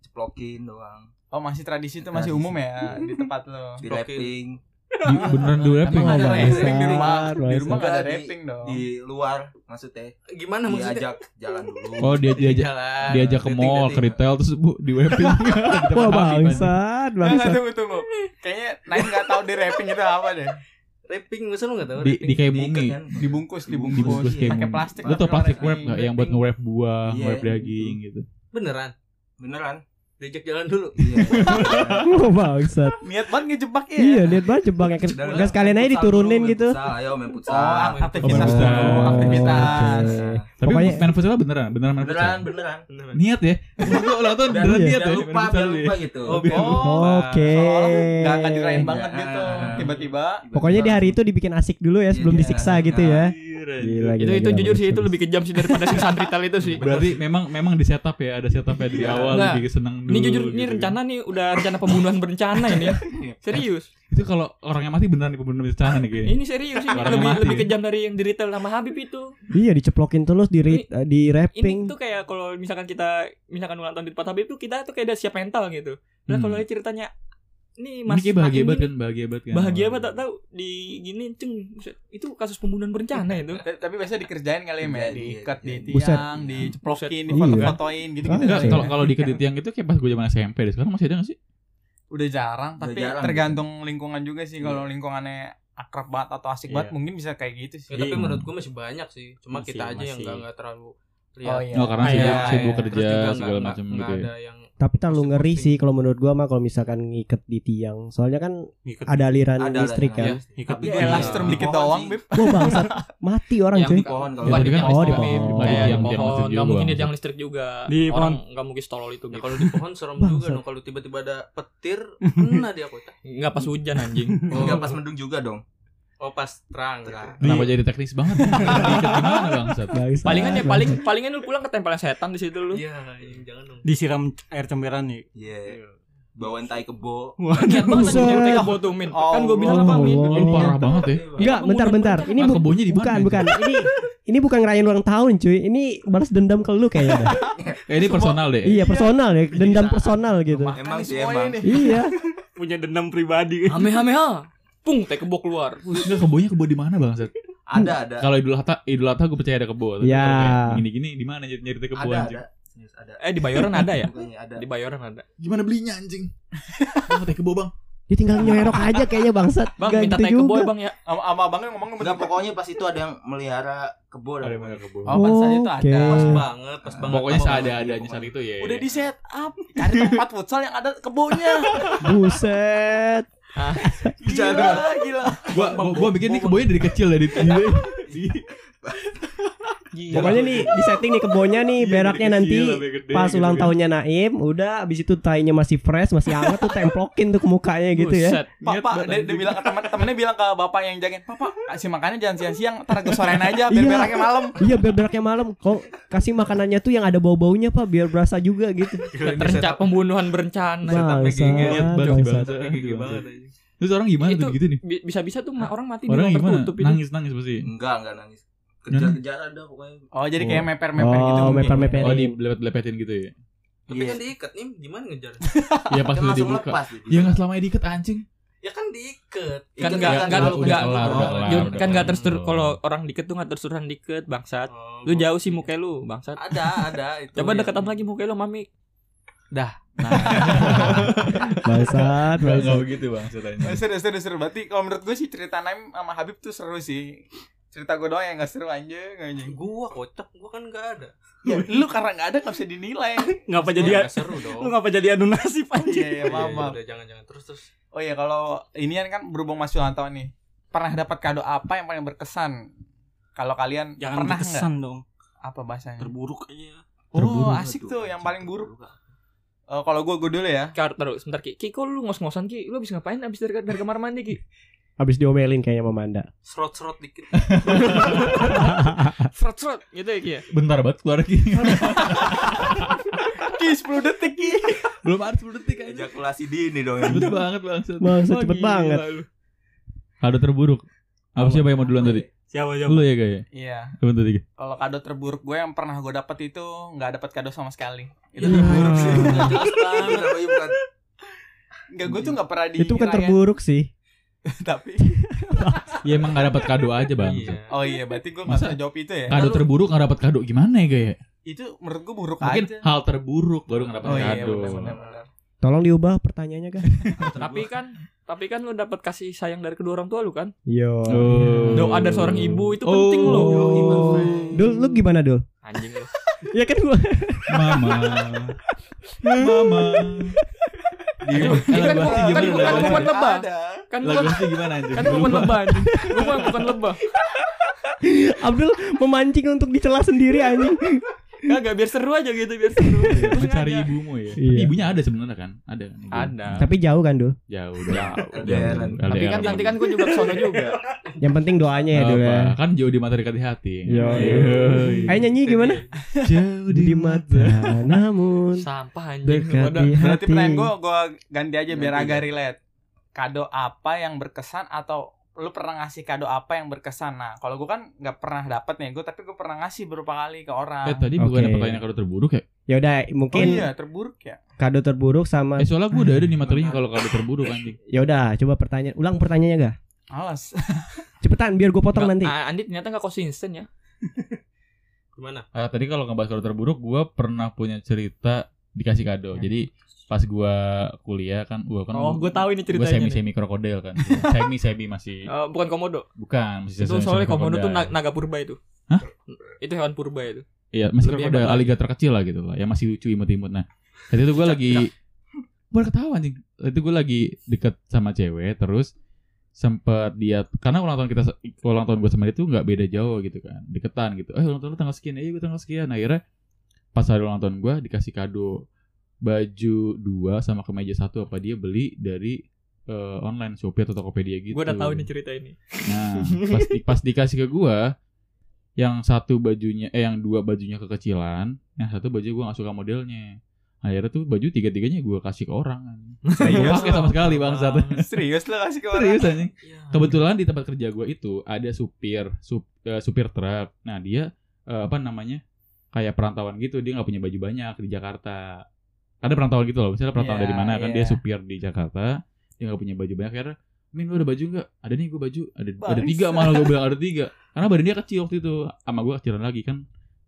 ceplokin doang Oh masih tradisi itu masih umum ya di tempat lu. di rapping Di- beneran Emang rapping ada rapping di rumah. Di rumah gak ada Di- rapping dong. di luar maksudnya Gimana maksudnya? diajak jalan dulu Oh dia diajak Jalan. diajak ke mall ke retail terus bu di webin Wah bangsat, bangsat. tunggu tunggu. Kayaknya Naim nggak tahu di rapping itu apa deh. Rapping masa lu enggak tahu di di kayak bumi kan. Dibungkus, dibungkus. dibungkus kayak Pakai plastik. lu tau plastik wrap nggak yang buat nge-wrap buah Iya, nge-wrap daging gitu Beneran. beneran Diajak jalan dulu. iya Wah bangsat. Niat banget ngejebak ya. Iya, lihat banget jebaknya. Dan Enggak sekalian aja diturunin dulu, gitu. futsal, ayo main futsal Oh, aktivitas futsal. dulu, Oh, aktivitas. tapi Pokoknya- main futsal beneran beneran main beneran futsal beneran Beneran. niat ya Gua ulang tahun biar, beneran Iya. niat ya lupa biar ya. lupa gitu Oh, lupa. Oke. Gak akan dirain banget Ya. gitu. Tiba-tiba. Pokoknya di hari itu dibikin asik dulu ya sebelum Iya. disiksa gitu ya. Gila, Gila, itu gila, itu gila, jujur sih itu lebih kejam sih daripada si santrital itu sih. berarti memang memang di setup ya ada setup ya dari awal Enggak. lebih seneng dulu Ini jujur ini gitu kan. rencana nih udah rencana pembunuhan berencana ini. Serius. itu kalau orangnya mati beneran nih pembunuhan berencana nih kayaknya Ini serius sih. Lebih mati lebih kejam dari yang di retail sama Habib itu. Iya, diceplokin terus di ri- eh, di Ini wrapping. tuh kayak kalau misalkan kita misalkan ulang tahun di tempat Habib tuh kita tuh kayak udah siap mental gitu. Nah Hmm. kalau ceritanya ini ini Mas kayak bahagia banget ini kan bahagia banget kan bahagia banget tak tahu di gini ceng itu kasus pembunuhan berencana itu. Tapi biasa dikerjain kali ya, Iya, diikat di iya, Buset. tiang, diceplokin, Iya. difoto-fotoin kali ya. kalau kalau di kedit tiang itu kayak pas gue zaman SMP deh. Sekarang masih ada gak sih? udah jarang, tapi tergantung lingkungan juga sih. Kalau Iya. lingkungannya akrab banget atau asik Iya. banget mungkin bisa kayak gitu sih. Ya, tapi Iya. menurut gua masih banyak sih. Cuma kita aja yang masih. enggak enggak Oh iya. Oh, karena Ah, sibuk, iya, sibuk iya. kerja Terus segala macam gitu ya. ada yang Tapi terlalu ngeri sih kalau menurut gua mah kalau misalkan ngiket di tiang. Soalnya kan Ngikut ada aliran ada listrik kan. ngikut Tapi Ya gua di dikit pohon doang. Bib. Wah bangsat, mati orang Yang cuy. di pohon kalau Ya, di kan- oh, di pohon. Di di pohon, listrik nggak juga. mungkin di tiang listrik juga. Di Orang nggak mungkin stolol itu. Ya, kalau di pohon serem juga dong kalau tiba-tiba ada petir, kena dia kota. Nggak pas hujan anjing. Enggak pas mendung juga dong Oh pas terang kan. Kenapa jadi teknis banget? Gimana bangsat? Bangsat, Palingan ya paling palingan lu pulang ketempelan setan di situ lu. Iya, iya, jangan dong. disiram air cemberan nih. iya bawain tai kebo banget Buset. anjing kayak botuh min. Kan gue bilang apa min? Oh. Lu parah banget ya. Enggak, bentar bentar. Ini kebunnya di bukan bukan. Ini ini bukan ngerayain ulang tahun cuy. Ini balas dendam ke lu kayaknya. Eh, ini personal deh. iya, personal ya. Dendam personal gitu. emang sih emang. Iya. Punya dendam pribadi. Hame hame ha. Pung teh kebok keluar. Enggak kebunnya kebun di mana bangsat? ada ada Kalau Idul Adha, Idul Adha gue percaya ada kebun. Tapi Ya. kalau kayak Gini-gini di mana nyari nyari teh kebun ada anjing? ada ada Eh di Bayoran ada ya? Ada Di Bayoran ada. Gimana belinya anjing? Bang teh kebun, Bang. Dia tinggal nyerok aja kayaknya bangsat. Bang minta teh kebo juga. bang ya. Sama sama abangnya ngomong Enggak pokoknya pas itu ada yang melihara kebo Ada dan yang mana kebun? Oh, pas saja itu Oke. ada. Pas banget, pas banget. Pokoknya Pas seada-adanya saat itu ya. Udah di set up, cari tempat futsal yang ada kebunnya. Buset. Gila, gila. Gua gua, gua bikin nih kebunnya dari kecil dari di, Pokoknya nih di setting nih kebunnya nih beraknya nanti pas ulang tahunnya Naim, udah abis itu tainya masih fresh, masih hangat tuh templokin tuh ke mukanya gitu ya. Pak, dia, dia bilang ke teman temennya bilang ke bapak yang jagain, "Pak, Pak, kasih makannya jangan siang-siang, ntar ke sorean aja biar Iya. beraknya malam." Iya biar beraknya malam. Kok kasih makanannya tuh yang ada bau-baunya pak, biar berasa juga gitu. Terencana pembunuhan berencana. Banget aja. Terus orang gimana Itu tuh gitu nih? bi- bisa-bisa tuh orang mati di Orang gimana? tertutup itu. Nangis nangis pasti. enggak enggak nangis kejar-kejar ada pokoknya Oh, jadi Oh. kayak meper-meper gitu. Oh, mungkin. meper-meper. Oh di lepet-lepetin gitu ya? Tapi Iya. kan diikat nih, gimana ngejar? Iya pas kan udah dibuka. lepas gitu. Ya nggak selamanya diikat anjing. Ya kan diikat. Kan Ikat nggak kan nggak udah- udah nggak kelar, udah kelar. Jun, udah kan nggak kelar. terus kalau orang diket tuh nggak terus-terusan diket bangsat. Oh, Lu jauh sih muka lu bangsat. Ada, ada itu. Coba yang- deketan lagi muka lu mami. Bangsat, Nggak nggak bangsat. begitu bang Oh, seru, seru. Berarti kalau menurut gue sih cerita Naim sama Habib tuh seru sih. Cerita gue doang yang gak seru anjing, anjing. Gua kocak, gua kan nggak ada. Ya, lu karena gak ada gak bisa dinilai. Ngapa Gua jadi nggak seru dong. lu ngapa jadi adu nasib anjing? Iya, iya, maaf, Iya, maaf. Udah jangan jangan terus terus. Oh iya, kalau ini kan berhubung masih ulang tahun nih. Pernah dapat kado apa yang paling berkesan? Kalau kalian Jangan pernah berkesan nggak? dong. Apa bahasanya? Terburuk aja. Oh, Terburuk. asik tuh yang paling buruk. Oh, kalau gue gue dulu ya. Kar terus sebentar Ki. Ki kok lu ngos-ngosan Ki? Lu habis ngapain abis dari, dari kamar mandi Ki? Habis diomelin kayaknya sama Manda. Serot-serot dikit. Seret-seret gitu ya ya. Bentar banget keluar lagi. Ki 10 detik Ki. Belum ada 10 detik aja. Ejakulasi dini dong. Cepet banget bangsat. Bangsa Wah, cepet gila banget. Kado terburuk. Apa siapa yang mau duluan tadi? Siapa siapa? Lu ya gaya. Iya. Apa tadi? Kalau kado terburuk gue yang pernah gue dapet itu nggak dapet kado sama sekali. Itu Ya. terburuk sih. Bukan Enggak, gue tuh nggak pernah di Itu bukan terburuk sih. tapi Ya emang gak dapat kado aja bang. Iya. oh iya berarti gue nggak Masa- jawab itu ya. Kado terburuk gak dapat kado gimana ya gaya? Itu menurut gue buruk Mungkin aja. hal terburuk baru gak dapat Oh iya kado. benar benar. Tolong diubah pertanyaannya kan. Tapi kan tapi kan lu dapat kasih sayang dari kedua orang tua lu kan? Yo. Oh. Doa dari seorang ibu itu Oh. penting loh. Oh. Dul, lu gimana Dul? Anjing lu. Ya kan gua. Mama. Mama. Di Itu- itu kan gua- kan kan bukan lebah. Kan Lagu gua itu gimana anjing? kan bukan lebah anjing. Gua bukan- bukan lebah. Abdul memancing untuk dicela sendiri anjing. Kagak biar seru aja gitu, biar seru. Iya, Mencari sengaja. ibumu ya. Iya. Tapi ibunya ada sebenarnya kan? Ada kan? ibu? Ada. Tapi jauh kan Dul? Jauh. Jauh. LDR-an. Tapi kan nanti kan gua juga kesono juga. Yang penting doanya ya Dul ya. Kan jauh di mata dekat di hati. Yo. Yoi. Ayo nyanyi gimana? Jauh Di mata namun Sampah anjing. dekat di Berarti hati. pertanyaan gue gue ganti aja biar agak relate. Kado apa yang berkesan atau lu pernah ngasih kado apa yang berkesan? Nah, kalau gue kan nggak pernah dapet nih, gue tapi gue pernah ngasih beberapa kali ke orang. Eh tadi bukan Oke. pertanyaan kado terburuk ya? Ya udah oh mungkin iya, terburuk ya. kado terburuk sama Eh soalnya gue udah ada nih materinya kalau kado terburuk anjing. ya udah coba pertanyaan ulang pertanyaannya gak? Alas. Cepetan biar gue potong nanti. Ah, Andi ternyata gak konsisten ya. Gimana? Ah, tadi kalau ngebahas kado terburuk, gue pernah punya cerita dikasih kado. Jadi pas gue kuliah kan, gue kan Oh, gue tahu ini ceritanya. semi nih. semi krokodil kan, semi semi masih Eh, bukan komodo. bukan masih Itu semi- soalnya semi komodo tuh naga purba itu. Hah? Itu hewan purba itu. Iya masih krokodil aligator kecil lah gitu lah, yang masih lucu imut-imut. Nah, tadi itu gue lagi baru ketawa anjing. Itu gue lagi deket sama cewek, terus sempet dia karena ulang tahun kita ulang tahun gue sama dia tuh nggak beda jauh gitu kan deketan gitu eh ulang tahun lu tanggal sekian eh gue tanggal sekian nah, akhirnya pas hari ulang tahun gue dikasih kado baju dua sama kemeja satu apa dia beli dari eh, online Shopee atau Tokopedia gitu Gue udah tahu nih cerita ini. Nah, pas, di- pas dikasih ke gua, yang satu bajunya, eh yang dua bajunya kekecilan, yang satu baju gua gak suka modelnya. Akhirnya tuh baju tiga-tiganya gua kasih ke orang. Pakai sama sekali bangsat. Serius lo kasih ke orang? Serius anjing. Iya. Kebetulan di tempat kerja gua itu ada supir, sup, eh, supir truk. Nah dia eh, apa namanya kayak perantauan gitu, dia nggak punya baju banyak di Jakarta. Ada perantauan gitu loh, misalnya perantauan Iya, dari mana kan dia iya. supir di Jakarta, dia nggak punya baju banyak. Akhirnya, Min lu ada baju nggak? Ada nih gue baju, ada ada tiga malah gue bilang ada tiga. Karena badan dia kecil waktu itu, sama gue kecilan lagi kan.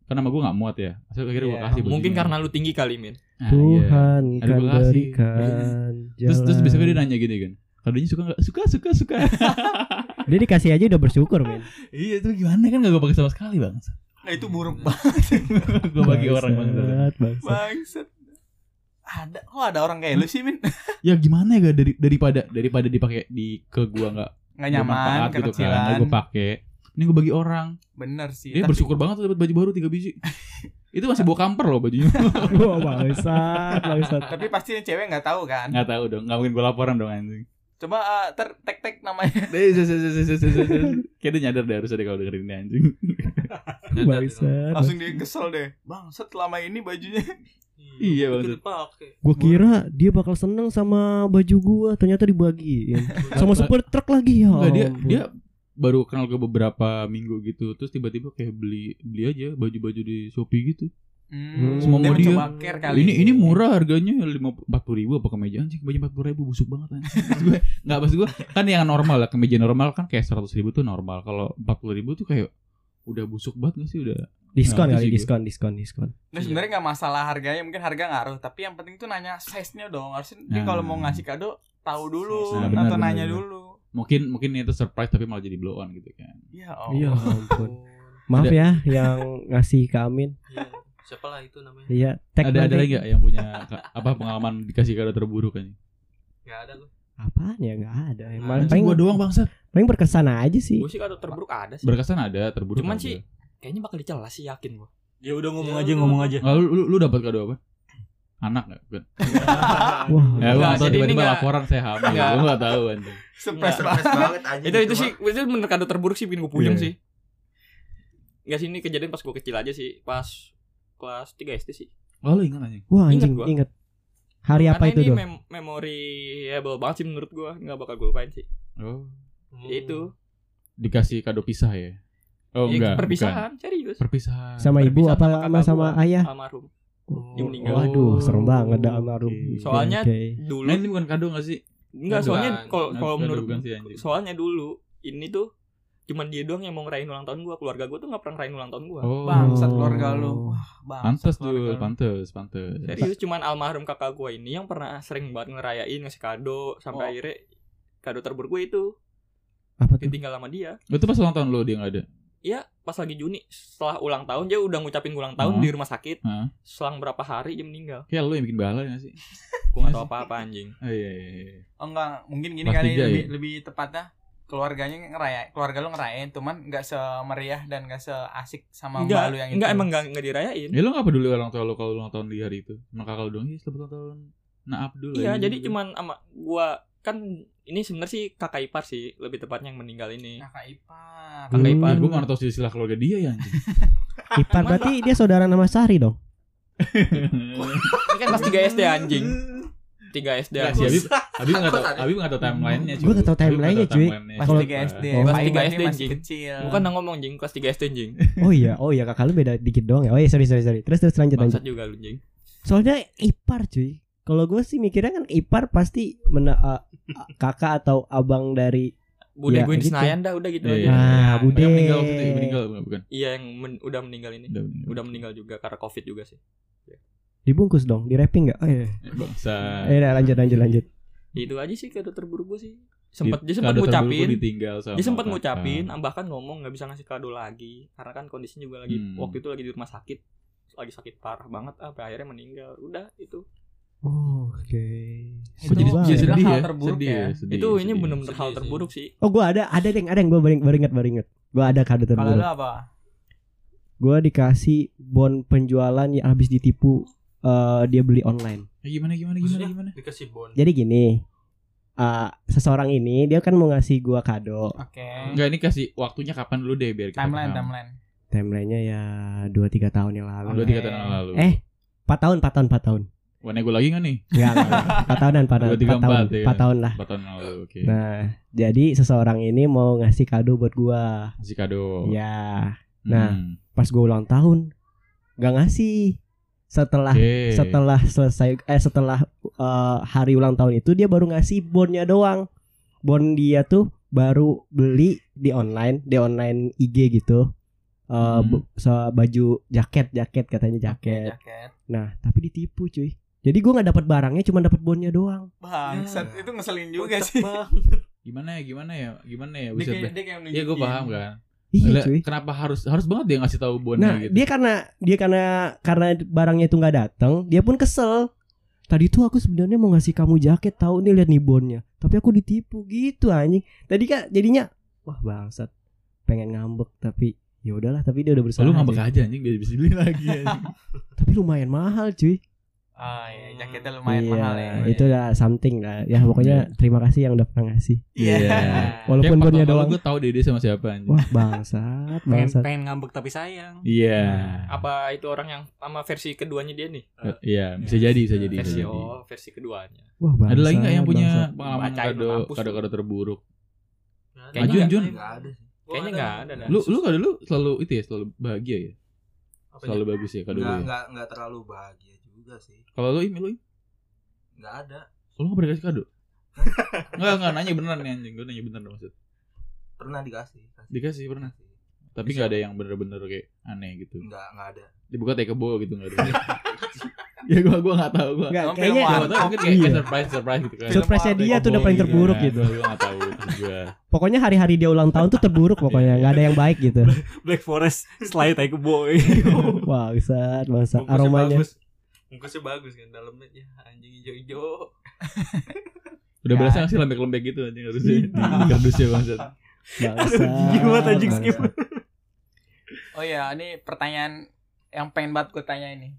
Karena sama gue nggak muat ya. Akhirnya akhirnya gue Iya. kasih bajunya. Mungkin karena lu tinggi kali, Min. Iya. Tuhan Ada kan gua kasih. berikan Terus terus besoknya dia nanya gini kan. Kadonya suka nggak? Suka suka suka. Dia dikasih aja udah bersyukur men. iya itu gimana kan gak gue pakai sama sekali bang. Nah, itu buruk banget. gue bagi orang bang. Bangsat, bangsat. Ada, kok ada orang kayak lu sih, Min? ya gimana ya gak dari daripada daripada dipakai di ke gua nggak Nggak nyaman, gitu kan gue pakai ini gue bagi orang Bener sih. dia tapi- bersyukur banget tuh dapat baju baru tiga biji itu masih bawa kamper loh bajunya Wah bangsat, bangsat. Tapi pasti yang cewek nggak tahu kan. nggak tahu dong nggak mungkin gue laporan dong anjing Coba uh, ter tek tek namanya. kayak dia nyadar deh harusnya deh kalau dengerin ini anjing Bangsat. Langsung dia kesel deh. Bang, selama ini bajunya. Iya, dipakai. Gua kira dia bakal seneng sama baju gua, ternyata dibagiin. Sama super truk lagi ya. Enggak dia dia baru kenal gue beberapa minggu gitu terus tiba-tiba kayak beli beli aja baju-baju di Shopee gitu Hmm, Semua dia mau dia. care kali. ini ini murah harganya lima empat puluh ribu apa kemeja anjing kemeja empat puluh ribu busuk banget anjing Maksud gue nggak maksud gue kan yang normal lah kemeja normal kan kayak seratus ribu tuh normal kalau empat puluh ribu tuh kayak udah busuk banget gak sih udah diskon kali, sih diskon, diskon, diskon. Nah, sebenarnya nggak masalah harganya, mungkin harga ngaruh, tapi yang penting tuh nanya size-nya dong. Harusnya dia Nah. kalau mau ngasih kado tahu dulu Nah, benar, atau benar, nanya benar. dulu. mungkin mungkin itu surprise tapi malah jadi blow on gitu kan Ya Allah. Iya ampun. Maaf Ada- ya yang ngasih ke Amin. Iya. Siapa lah itu namanya? Iya, tag ada ada lagi gak yang punya apa pengalaman dikasih kado terburuk kan Enggak ada gua. Apaan ya? Enggak ada. Yang Nah, paling, gua doang bangsat paling berkesan aja sih. Gue sih kado terburuk ada sih. berkesan ada terburuk Cuman ada. sih kayaknya bakal dicela sih yakin gue. Ya udah ngomong Ya aja ngomong aja. Nggak, lu, lu, dapat kado apa anak gak? Wah. Ya, gue nggak ini tiba-tiba nggak- laporan saya hamil. Enggak. Gue nggak tahu anjing. Surprise Nggak. banget. Anjing. itu itu sih itu bener kado terburuk sih bikin gue puyeng Iya. sih. Enggak sih ini kejadian pas gue kecil aja sih, pas kelas 3 SD sih. Oh lu ingat anjing? Wah, Ingat anjing gua. inget. Hari apa Karena itu ini dong? mem memorable banget sih menurut gua nggak bakal gue lupain sih Oh, Ya itu dikasih kado pisah ya? Oh Ya, enggak, perpisahan serius bukan. Perpisahan. Sama ibu Perpisahan apa sama sama sama ayah? almarhum Oh. Dia meninggal. Waduh, serem banget dah Oke. almarhum. Soalnya Oke. dulu Nah, ini bukan kado gak sih? enggak soalnya kalau menurut sih, soalnya dulu ini tuh cuman dia doang yang mau ngerayain ulang tahun gua keluarga gua tuh nggak pernah ngerayain ulang tahun gua Oh, Bangsat keluarga lu. Wah, bangsat pantes lu. pantes, pantes. serius cuman almarhum kakak gua ini yang pernah sering banget ngerayain ngasih kado sampai Oh. akhirnya kado terburuk gue itu Apa tuh? ditinggal sama dia Itu pas ulang tahun lo dia gak ada. Iya pas lagi Juni setelah ulang tahun dia udah ngucapin ulang tahun Hah? di rumah sakit Hah? selang berapa hari dia meninggal Kayak lo yang bikin bala gak sih? gua nggak tahu apa apa anjing Oh iya iya. iya. Oh enggak, mungkin gini kali tiga lebih, ya? lebih tepatnya keluarganya ngerayain, keluarga lu ngerayain, cuman nggak semeriah dan nggak seasik sama mbak enggak lu yang enggak itu. emang enggak enggak dirayain Ya lo gak peduli orang tua lo kalau ulang tahun di hari itu? Sama kakak lo dong, iya selamat ulang tahun. Nah, Abdul. iya jadi cuman sama gua kan ini sebenarnya sih kakak ipar sih lebih tepatnya yang meninggal ini kakak ipar. kakak Hmm. ipar gue gak tau silsilah keluarga dia ya anjing. Ipar berarti dia saudara nama Sari dong. ini kan pas 3 SD anjing 3 SD sih, anjing Habib Habib gak tau Habib gak tau timelinenya cuy. Gua nggak tahu timelinenya, tahu cuy. Pas 3 SD. Pas Pak 3 Ibarnya SD, masih anjing. kecil. bukan ngomong jing kelas 3 SD anjing Oh iya, oh iya kakak lu beda dikit doang ya. Oh iya sorry sorry sorry. Terus terus lanjut lanjut. juga lu anjing Soalnya ipar cuy. Kalau gue sih mikirnya kan ipar pasti mena a- kakak atau abang dari Bude Ya, gue di gitu. Senayan dah udah gitu Iya, aja iya. ah bude. Yang meninggal waktu itu, meninggal bukan? bukan? iya yang men- udah meninggal ini Udah meninggal. udah meninggal juga karena covid juga sih Dibungkus dong, di wrapping enggak? Oh iya. Eh, Bangsa. Eh udah, lanjut lanjut lanjut. itu aja sih kado terburuk gue sih sempat dia sempat ngucapin gua ditinggal sama dia sempat ngucapin bahkan ngomong nggak bisa ngasih kado lagi karena kan kondisinya juga lagi Hmm. waktu itu lagi di rumah sakit lagi sakit parah banget apa akhirnya meninggal udah itu Oh, Oke. Itu jadi sedih hal ya? terburuk sedih ya. sedih, itu ini sedih. benar-benar hal Sedih terburuk sih Oh gue ada ada yang ada yang baru, baru baru inget. Gue ada kado Kalau terburuk. apa? Gue dikasih bon penjualan yang habis ditipu. Eh, dia beli online. Eh, gimana gimana gimana Maksudnya? gimana? Dikasih bon. Jadi gini, eh, seseorang ini dia kan mau ngasih gua kado. Oke. Enggak ini kasih waktunya kapan dulu deh biar kita Timeline, paham. timeline. Timelinenya ya 2-3 tahun yang lalu. Dua Oke. tiga tahun yang lalu. Eh, 4 tahun, 4 tahun, 4 tahun. Wah, nego lagi gak nih? Enggak, 4 tahunan, 4 tahun, Dua, tiga, 4 tahun, empat, ya. 4 tahun lah. Empat tahun lalu. Oke. Nah, jadi seseorang ini mau ngasih kado buat gua. Kasih kado. Ya, nah. Hmm. pas gua ulang tahun nggak ngasih. Setelah Oke. setelah selesai eh setelah eh, hari ulang tahun itu dia baru ngasih bonnya doang. Bon dia tuh baru beli di online, di online IG gitu. Eh, Hmm. se- baju jaket, jaket katanya jaket. Jaket. Nah, tapi ditipu cuy. Jadi gua nggak dapat barangnya, cuma dapat bonnya doang. Bangsat, itu ngeselin juga sih. Gimana ya? Gimana ya? Gimana ya? Dia Bisa kayak, dia kayak Iya, gue paham kan. Iya cuy. Kenapa harus harus banget dia ngasih tahu bonnya Nah, gitu? dia karena dia karena karena barangnya itu nggak datang, dia pun kesel. Tadi tuh aku sebenarnya mau ngasih kamu jaket, tahu nih lihat nih bonnya. Tapi aku ditipu gitu anjing. Tadi kan jadinya wah bangsat. Pengen ngambek tapi ya udahlah, tapi dia udah berusaha. Lu ngambek aja. aja anjing biar bisa beli lagi anjing. Tapi lumayan mahal cuy. Ah, iya, jaketnya lumayan iya, mahal ya. itu udah something lah. Ya pokoknya terima kasih yang udah pernah ngasih. Iya. Walaupun Kayak bonnya pertama doang. gue tahu deh dia sama siapa anjing. Wah bangsat, pengen, bangsat. pengen ngambek tapi sayang Iya. apa itu orang yang sama versi keduanya dia nih Iya, bisa jadi, bisa jadi. bisa versi jadi. oh versi keduanya Wah bangsat. Ada lagi nggak yang punya bangsat. pengalaman Bacain, kado mampus kado lu. kado terburuk? Kayaknya Jun, Jun. Enggak ada sih. kayaknya nggak ada Lu lu kado lu selalu itu ya, selalu bahagia ya? Selalu bagus ya kado lu. Enggak ya? enggak enggak terlalu bahagia juga sih. Kalau lu Im, lu Im? Enggak ada. Lu nggak pernah kasih kado? Enggak, enggak nanya beneran nih anjing. Gue nanya beneran maksud. Pernah dikasih. kasih. Dikasih pernah. Kasih. Tapi nggak ada yang bener-bener kayak aneh gitu. Enggak enggak ada. Dibuka take kebo gitu nggak ada. ya gua gua nggak tahu gua. Nggak, kayaknya Gua nggak tahu mungkin kayak, Iya. surprise surprise gitu kan. surprise-nya dia tuh udah paling Iya, terburuk gitu. Gua nggak tahu gua. Pokoknya hari-hari dia ulang tahun tuh terburuk pokoknya, nggak ada yang baik gitu. Black Forest slide take boy Bangsat, bangsat. Bungkusnya Aromanya. bagus. Bungkusnya bagus kan dalamnya ya anjing hijau-hijau. Udah berasa nggak sih lembek-lembek gitu anjing harusnya di kardusnya bangsat. Bangsat. gimana anjing skip. Oh iya, ini pertanyaan yang pengen banget gue tanya ini.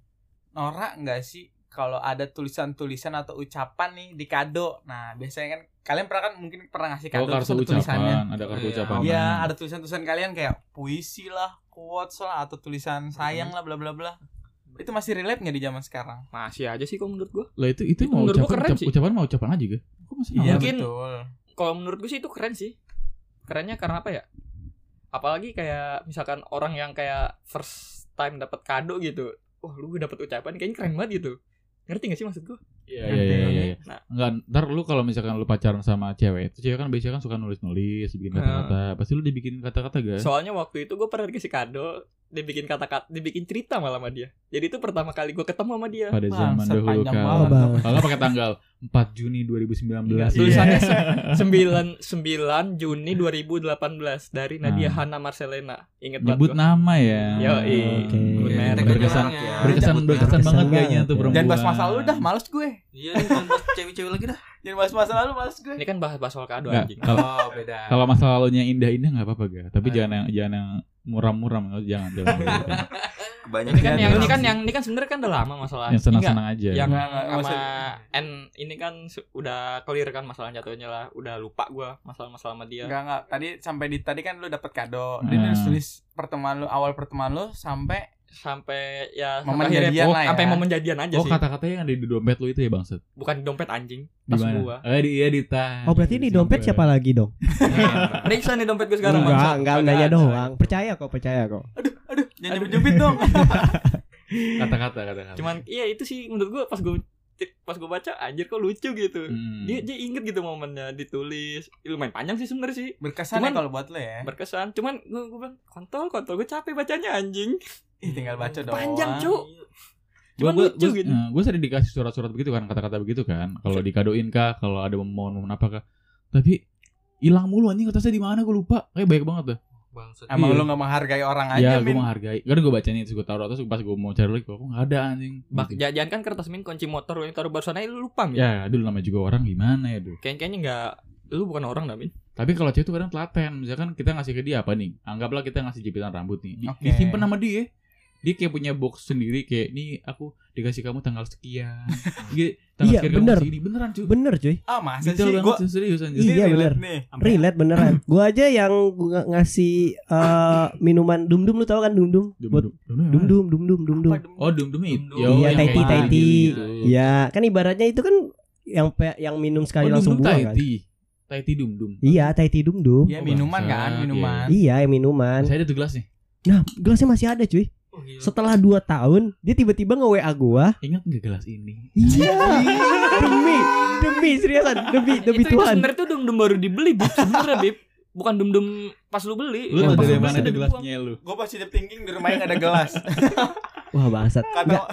Norak nggak sih kalau ada tulisan-tulisan atau ucapan nih di kado? Nah, biasanya kan kalian pernah kan mungkin pernah ngasih Oh kado kartu terus ada tulisannya. ada kartu Iya. ucapan. Iya, ada tulisan-tulisan kalian kayak puisi lah, quotes lah atau tulisan sayang lah bla bla bla. Itu masih relate nggak di zaman sekarang? Masih aja sih kalau menurut gua. Lah itu itu Itu mau menurut gua ucapan keren ucap- sih. ucapan mau ucapan aja ga? Kok masih Iya, mau? mungkin- betul. Kalau menurut gue sih itu keren sih. Kerennya karena apa ya? Apalagi kayak misalkan orang yang kayak first time dapat kado gitu. Wah, lu dapat ucapan kayaknya keren banget gitu. Ngerti gak sih maksud gua? Iya iya iya iya. iya. Nah. Enggak, ntar lu kalau misalkan lu pacaran sama cewek, itu cewek kan biasanya kan suka nulis-nulis, bikin kata-kata. Pasti lu dibikin kata-kata ga? Soalnya waktu itu gue pernah dikasih kado, dia bikin kata-kata, dibikin cerita malah sama dia. Jadi itu pertama kali gue ketemu sama dia. Pada zaman Bangsat, dahulu. Bang. Kalau pakai tanggal 4 Juni 2019. Tulisannya Iya. se- 9 9 Juni 2018 dari Nadia Ah. Hana Marcelena. Ingat Nyebut banget. nama ya. Good Iya, man. tag aja Berkesan- orangnya. Berkesan Nyebut berkesan merek. banget Berkesan kayaknya tuh ya. perempuan. Jangan bahas masa lalu dah, males gue. Iya nih jangan bahas cewek-cewek lagi dah. Jangan bahas masa lalu, males gue. Ini kan bahas-bahas soal kado anjing. Kalau Oh, beda. kalau masa lalunya indah-indah nggak apa-apa ga. Tapi Ah. jangan yang jangan yang muram-muram jangan jangan. Kebanyakan Ini kan yang ini kan yang ini kan sebenarnya kan udah lama masalah. yang senang-senang aja. Yang sama N ini kan udah clear kan masalah jatuhnya lah. Udah lupa gua masalah-masalah sama dia. Enggak enggak. Tadi sampai di tadi kan lu dapet kado. Dia Hmm. tulis pertemuan lu awal pertemuan lu sampai Sampai ya Momen sampai akhirnya jadian oh, lah ya. sampai momen jadian aja Oh sih. kata-kata yang ada di dompet lu itu ya bangsat. Bukan di dompet anjing. Di Tas gua. Eh di iya di tas. Oh berarti di dompet siapa lagi dong? Periksa nih dompet gua sekarang. enggak, bangsat. enggak nanya ada. doang. Percaya kok, percaya kok. aduh jangan nyebut-nyebut dong. Kata-kata kata-kata. Cuman iya itu sih menurut gua pas gua pas gua baca anjir kok lucu gitu. Hmm. Dia dia inget gitu momennya ditulis. Lumayan panjang sih sebenarnya sih. Berkesan Cuman- ya kalau buat lu ya. Berkesan. Cuman gua gua bilang kontol kontol gua capek bacanya anjing. Ih, tinggal baca doang. Panjang, Cuk. Gua Cuman gua lucu gua, gitu. nah, gua sering dikasih surat-surat begitu kan, kata-kata begitu kan. Kalau dikadoin kah, kalau ada momen-momen apa kah. Tapi hilang mulu anjing kertasnya di mana gua lupa. Kayak banyak banget dah. Bangsat. Emang Iya. lu gak menghargai orang ya, aja, gua Min. menghargai. Kan gua bacanya terus gua taruh terus pas gua mau cari lagi kok nggak ada anjing. Bak, Gitu. jangan kan kertas min kunci motor yang taruh barusan aja lu lupa min. Ya, dulu namanya juga orang gimana ya, Duh. Kayak kayaknya enggak lu bukan orang dah min. Tapi kalau cewek tuh kadang telaten. Misalkan kita ngasih ke dia apa nih? Anggaplah kita ngasih jepitan rambut nih. Di, Oke. Disimpan sama dia. Dia kayak punya box sendiri kayak nih aku dikasih kamu tanggal sekian. Gitu, tanggal Iya, sekian kamu bener. segini. Beneran cuy. Bener cuy. Ah, masa Detail sih gua serius anjir. Iya, ini relate bener. nih. Relate beneran. Gua aja yang gua ng- ngasih eh, minuman dum-dum lu tau kan dum-dum? Dum- Buat dum- dum- dum-dum dum-dum dum-dum. Apa dum- Oh, dum dum itu. Iya, Taiti, Taiti. Ya, kan ibaratnya itu kan yang pe- yang minum sekali Oh, langsung buang kan. Taiti. Dum dum. Iya, Taiti dum-dum. Iya, Oh, minuman kan, iya. minuman. Iya, minuman. Saya ada tuh gelas nih. Nah, gelasnya masih ada cuy. Oh, gila. Setelah 2 tahun, dia tiba-tiba nge-WA gua. Ingat nggak gelas ini? Iya. demi, demi seriusan, demi demi itu, itu Tuhan. sebenarnya tuh dum-dum baru dibeli bib sebenarnya bib. Bukan dum-dum pas lu beli. Lu tau dari mana dibuang. gelasnya lu? Gue positive thinking di rumahnya gak ada gelas. Wah, bangsat. Kata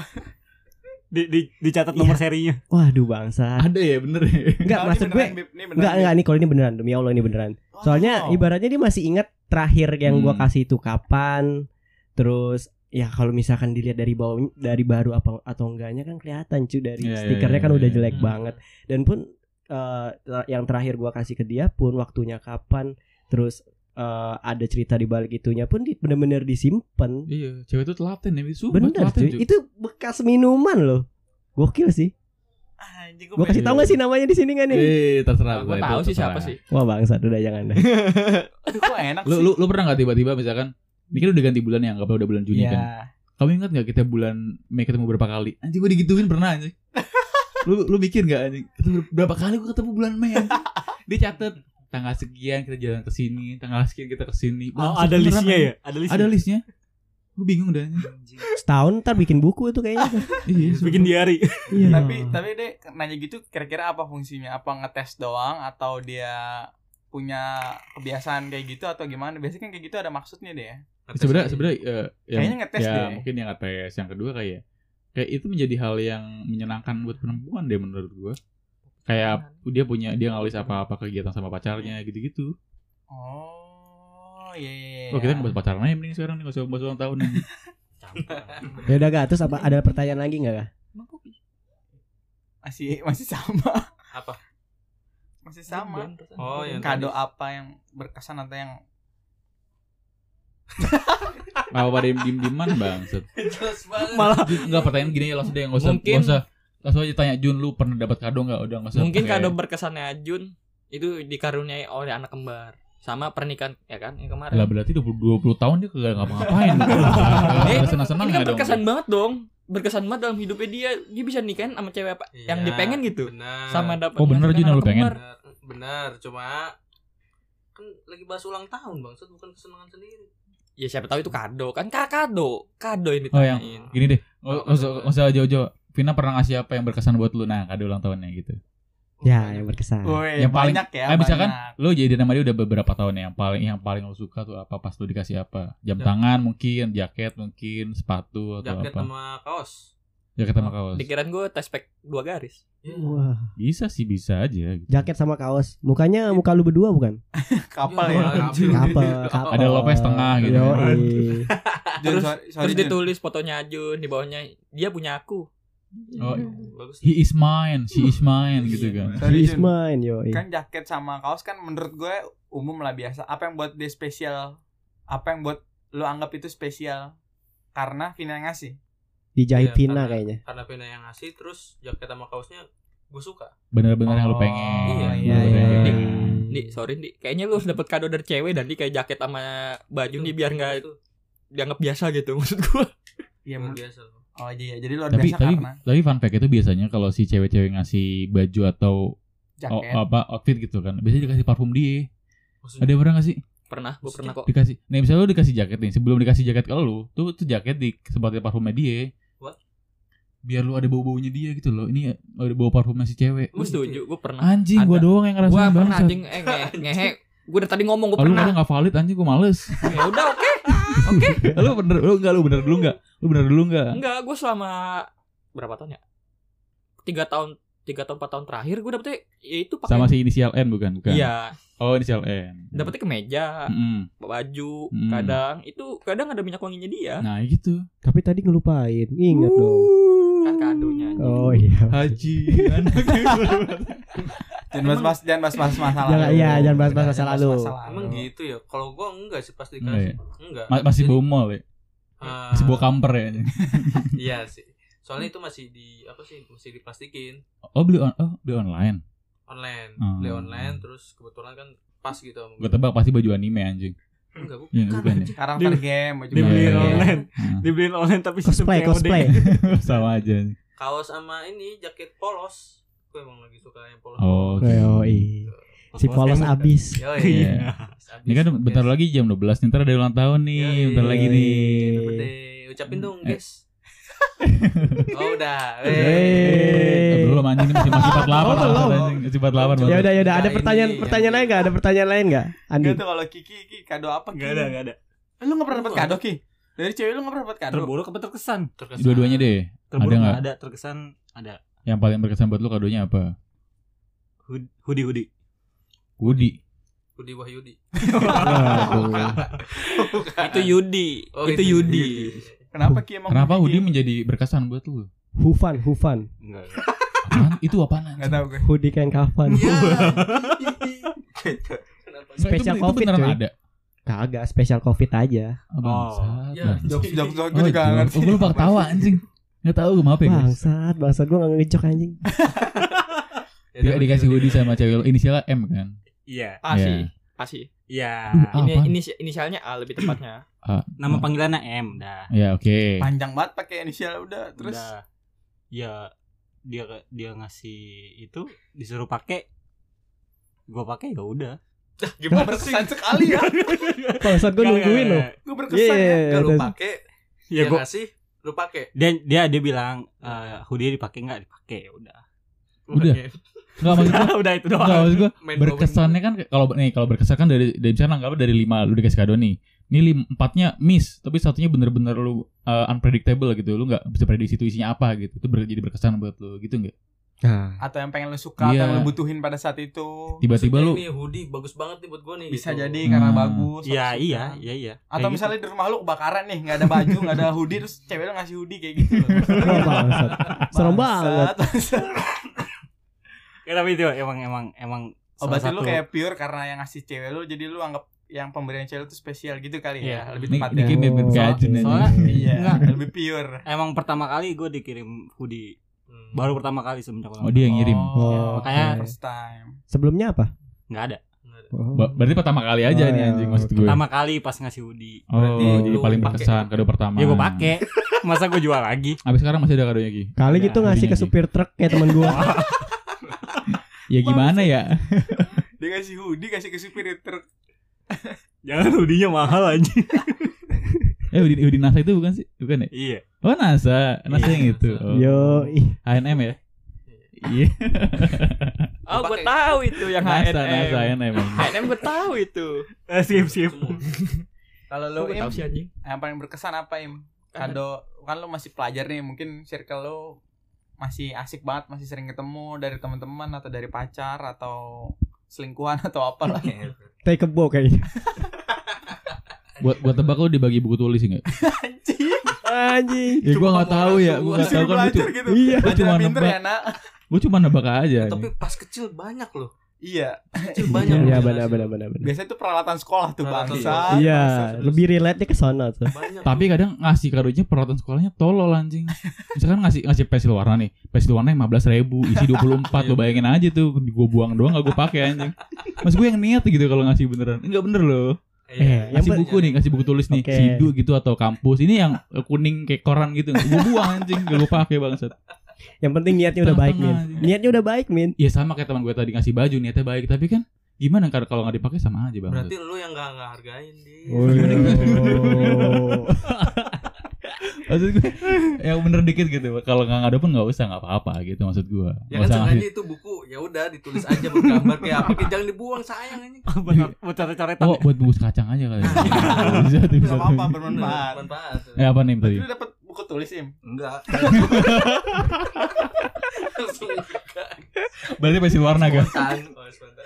Di, di, dicatat nomor serinya. Waduh, bangsat. Ada ya bener ya. Enggak, maksud gue beneran, beneran, Enggak, enggak nih kalau ini beneran demi Allah ini beneran. Soalnya Oh. ibaratnya dia masih ingat terakhir yang gua Hmm. kasih itu kapan. Terus ya kalau misalkan dilihat dari bawah dari baru apa atau enggaknya kan kelihatan cuy dari Iya, iya, stikernya iya, kan iya, udah iya. jelek Hmm. banget. Dan pun eh, ter- yang terakhir gua kasih ke dia pun waktunya kapan terus eh, ada cerita di balik itunya pun di, bener-bener disimpan. Iya, cewek itu telaten ya. Sumpah Bener telaten, cuy. Itu bekas minuman loh. Gokil sih. Anjing, Gua kasih tau gak sih namanya di sini kan nih? Eh, terserah Gue gua, tahu itu sih siapa sih. Wah bangsat udah jangan deh. Aduh, kok enak Lu sih. lu lu pernah nggak tiba-tiba misalkan ini kan udah ganti bulan ya, anggaplah udah bulan Juni Iya. kan. Kamu ingat nggak kita bulan Mei ketemu berapa kali? Anjing gue digituin pernah anjing. lu lu mikir nggak anjing? Ketemu berapa kali gue ketemu bulan Mei? anjing? Dia catet tanggal sekian kita jalan ke sini, tanggal sekian kita ke sini. Oh, ada listnya ya? Ada listnya. Ada listnya. Gue bingung dah. Setahun ntar bikin buku itu kayaknya. Iya, Bikin diary. Iya. Tapi tapi deh nanya gitu kira-kira apa fungsinya? Apa ngetes doang atau dia punya kebiasaan kayak gitu atau gimana? Biasanya kan kayak gitu ada maksudnya deh ya. sebenarnya sebenarnya eh, yang- Kayaknya ngetes ya, deh. mungkin yang ngetes yang kedua kayak kayak itu menjadi hal yang menyenangkan buat perempuan deh menurut gua kayak dia punya dia ngalis apa-apa kegiatan sama pacarnya gitu-gitu Oh, iya iya. iya. oh kita ngebahas pacaran aja mending sekarang nih nggak usah bahas ulang tahun nih Ya udah gak terus apa ada pertanyaan lagi nggak? Masih masih sama. Apa? Masih sama. Oh, yang Kado tadi. apa yang berkesan atau yang apa pada diem diem dieman banget Jelas banget. Malah nggak pertanyaan gini ya langsung deh nggak usah Mungkin- nggak usah langsung aja tanya Jun lu pernah dapat kado nggak udah nggak usah Mungkin pakai- kado berkesannya Jun itu dikaruniai oleh anak kembar sama pernikahan ya kan yang kemarin. lah berarti 20, 20 tahun dia kagak ngapa-ngapain Gak senang-senang Ini kan dong berkesan banget dong. berkesan banget dalam hidupnya dia dia bisa nikahin sama cewek apa yang Iya, dia pengen gitu Benar. sama dapat Oh, bener, Jun, lu pengen? kembar. Benar. Cuma kan lagi bahas ulang tahun bang, bukan kesenangan sendiri. ya siapa tahu itu kado kan Ka- kado kado yang Oh, yang- Gini deh, nggak usah jauh-jauh. Vina pernah ngasih apa yang berkesan buat lu? Nah, kado ulang tahunnya gitu. Ya, yang berkesan. Woi, Yang paling- banyak ya. eh, misalkan banyak. lu jadi nama dia udah beberapa tahun ya, yang paling yang paling lu suka tuh apa pas lu dikasih apa? Jam Ya. tangan mungkin, jaket mungkin, sepatu atau Jaket apa? sama kaos. Jaket sama kaos. pikiran gue tes pack dua garis Iya. Wah, Bisa sih, bisa aja. gitu. jaket sama kaos. Mukanya muka lu berdua bukan? kapal Iya, ya. kapal. Kapal, Kapal. Ada Lopez tengah gitu. Jun, terus terus ditulis fotonya Jun di bawahnya dia punya aku Oh, Bagus. he is mine, she is mine gitu kan. Sorry, He is mine, yoi. Kan jaket sama kaos kan menurut gue umum lah biasa. Apa yang buat dia spesial? Apa yang buat lu anggap itu spesial? Karena Vina yang ngasih. Dijahit Iya, Vina karena- kayaknya. Karena Vina yang ngasih terus jaket sama kaosnya gue suka. Bener-bener yang lu Oh, pengen. iya, iya, Bener-bener. iya. Di, di sorry di kayaknya lu harus dapet kado dari cewek dan di kayak jaket sama baju nih biar nggak Itu dianggap biasa gitu maksud gua Iya, biasa. Oh iya, jadi luar Tapi biasa tapi karena tapi fun fact itu biasanya kalau si cewek-cewek ngasih baju atau oh, jaket. apa outfit gitu kan, biasanya dikasih parfum dia. Maksudnya Ada pernah gak sih pernah gua pernah kok dikasih? Nih misalnya lu dikasih jaket nih, sebelum dikasih jaket ke lu, tuh tuh jaket di sebagai parfumnya dia. Biar lu ada bau-baunya dia gitu loh. Ini ada bau parfumnya si cewek. gua setuju gua pernah Anjing, gua Ada. doang yang gua ngerasain pernah banget. anjing eh ngehe, ngehe gua dari tadi ngomong gua lu pernah kadang gak valid anjing gua males. ya udah oke lu bener lu enggak lu bener dulu enggak? Lu bener dulu enggak? enggak gua selama berapa tahun ya tiga tahun tiga tahun empat tahun terakhir gua dapetnya ya itu pakai Sama si inisial N bukan? Bukan. iya Oh, inisial N. dapetnya kemeja Mm-mm. baju Hmm. kadang itu kadang ada minyak wanginya dia Nah, gitu. Tapi tadi ngelupain. Ingat dong. kan kadonya. Oh iya. Haji. Jangan bahas-bahas jangan bahas-bahas masalah. Jangan- lalu. iya, jangan bahas-bahas Jangan masa lalu. Emang gitu ya. Kalau gua enggak sih pasti Enggak dikasih. ya? Enggak. Ma- masih Jadi, mall ya? ah, Masih bau kamper ya? Iya sih. Soalnya itu masih di apa sih? Masih diplastikin Oh, beli on oh, beli online. Online. Hmm. Beli online terus kebetulan kan pas gitu Gue tebak pasti baju anime anjing. Enggak, bukan. Iya, bukan ya? Karakter game, baju Dibeliin Iya, iya. online. Nah, Dibeliin online tapi sistem Cosplay, cosplay. sama aja. Kaos sama ini jaket polos. Gue emang lagi suka yang polos. Oh, oke. Yoi. Si polos abis. Yo, Iya. Ini kan bentar lagi jam 12 nih, ntar ada ulang tahun nih, Yoi. bentar lagi nih. Ucapin dong, Eh. guys. Oh, udah. Hey. Eh, belum anjing ini masih masih 48 Oh, belum. anjing, masih 48 Ya udah ya udah ada Nah, pertanyaan pertanyaan lain enggak? Ada pertanyaan lain enggak? Andi. Enggak tuh kalau Kiki, Kiki kado apa? Enggak ada, enggak ada. Lu enggak pernah dapat kado, Ki? Dari cewek lu enggak pernah dapat kado? Terburuk apa terkesan? Terkesan. Dua-duanya deh. Terburuk Ada nggak nggak? ada, terkesan ada. Yang paling berkesan buat lu kadonya apa? Hood- Hoodie hoodie. Woody. Budi Wahyudi. Itu Yudi Oh, itu Yudi Kenapa Ki emang? Kenapa? Woody menjadi berkesan buat lu? Hufan, Hufan. Enggak. Apaan? Itu apaan Enggak tahu gue. Hoodie kain kafan. Iya. Kenapa? Enggak, Spesial itu, itu COVID, beneran cuy. ada. Kagak spesial Covid aja. Oh, bangsat. Ya, bangsat. Jok jok jok Oh, gue juga ngerti. Oh, gue lupa ketawa anjing. Gak tau gue maaf ya guys. Bangsat, bangsat gua enggak ngejok anjing. Ya, Dia dikasih hoodie sama cewek lu. Inisialnya M kan? Iya. pasti Iya. Pasti Iya. Duh, ini ini inisialnya A lebih tepatnya Nama panggilannya M dah. Ya oke. Panjang banget pakai inisial udah terus. Udah. Ya dia dia ngasih itu disuruh pakai gua pakai ya udah. Gimana sih? Berkesan sekali ya. Bangsat gua nungguin loh. nggak. Gue berkesan Iya, ya. Gak lu terus- pakai, Ya dia gua ngasih, lu pakai. dia dia dia bilang eh hoodie dipakai nggak dipakai ya udah. Udah. Enggak maksud gua. udah itu Enggak doang. maksud gua berkesannya kan kalau nih kalau berkesan kan dari dari misalnya anggap dari lima lu dikasih kado nih. Ini lim, empatnya miss, tapi satunya bener-bener lu uh, unpredictable gitu. Lu nggak bisa prediksi itu isinya apa gitu. Itu ber- jadi berkesan buat lu gitu nggak? Nah, Atau yang pengen lu suka Iya. atau yang lu butuhin pada saat itu. Tiba-tiba lu Ini hoodie bagus banget nih buat gue nih. Bisa gitu. jadi karena Hmm. bagus. Iya iya iya iya. Atau Kayak misalnya di rumah lu kebakaran nih, nggak ada baju, nggak ada hoodie, terus cewek lu ngasih hoodie kayak gitu. wah, bangsat. Serem banget. Ya, tapi itu emang emang emang Oh berarti lu satu- kayak pure karena yang ngasih cewek lu, jadi lu anggap yang pemberian cewek lu tuh spesial gitu kali Iya. ya, lebih Ini tepat ini ya. Ajun aja. soalnya- Iya, Enggak. lebih pure. emang pertama kali gue dikirim hoodie Hmm. baru pertama kali semenjak ulang Oh dia yang ngirim. Oh, Makanya- first time. Sebelumnya apa? nggak ada. Oh. Berarti pertama kali aja Oh, nih anjing maksud gue. Pertama kali pas ngasih hoodie. Oh, Berarti jadi lu paling berkesan kado pertama. Ya gue pakai. Masa gue jual lagi? Abis sekarang masih ada kadonya Ki. Kali Ya, gitu ngasih ke supir truk kayak temen gua. Ya gimana ya? Dia ngasih hoodie kasih ke supir truk. Jangan hoodie-nya mahal aja. Eh Udin, Udin NASA itu bukan sih? Bukan ya? iya. Oh NASA, NASA Iya, yang itu. Oh. Yo, ih. H&M ya? Iya. Oh, gue tahu itu yang NASA, H&M. NASA, H&M. H&M gue tahu itu. Eh, sip sip. Semua. Kalau Lu gue Im, sih anjing. yang paling berkesan apa Im? Kado kan lu masih pelajar nih, mungkin circle lu masih asik banget, masih sering ketemu dari teman-teman atau dari pacar atau selingkuhan atau apa lah. Tai kebo kayaknya. Buat buat tebak lu dibagi buku tulis enggak? Anjing. Anjing. Ya gua enggak tahu ya, gua enggak tahu kan gitu. Iya. Gua cuma nebak. ya. Gua cuma nebak aja. Tapi pas kecil banyak loh. Iya. Banyak. Iya benar benar benar benar. Biasanya tuh peralatan sekolah tuh Peralatan bangsa. sekolah. Iya, Bangsa. lebih relate ke sana tuh. Banyak. Tapi kadang ngasih kadonya peralatan sekolahnya tolol anjing. Misalkan ngasih ngasih pensil warna nih, pensil warna 15 ribu, isi 24 lo bayangin aja tuh, gue buang doang gak gue pakai anjing. Mas gue yang niat gitu kalau ngasih beneran, enggak bener loh. Eh, yang Ngasih pe- buku nih, ngasih buku tulis nih, Oke. sidu gitu atau kampus. Ini yang eh, kuning kayak koran gitu, gue buang anjing, gak gue pakai bangsat. Yang penting niatnya udah baik, Min. Niatnya udah baik, Min. Ya sama kayak teman gue tadi ngasih baju niatnya baik, tapi kan gimana kalau kalau nggak dipakai sama aja bang. Berarti lu yang gak ngehargain dia. Oh. maksud gue yang bener dikit gitu. Kalau nggak ngadu pun nggak usah nggak apa-apa gitu maksud gue. Ya Nggak kan sengaja itu buku ya udah ditulis aja bergambar kayak apa jangan dibuang sayang anjing. Buat buat coret-coretan. Oh buat bungkus kacang aja kali. ya. bisa bisa. Tuh. bermanfaat. Manfaat. Eh apa nih tadi? Dapat buku tulis Im? Enggak. Berarti pensil warna kan? Spontan. Oh, spontan.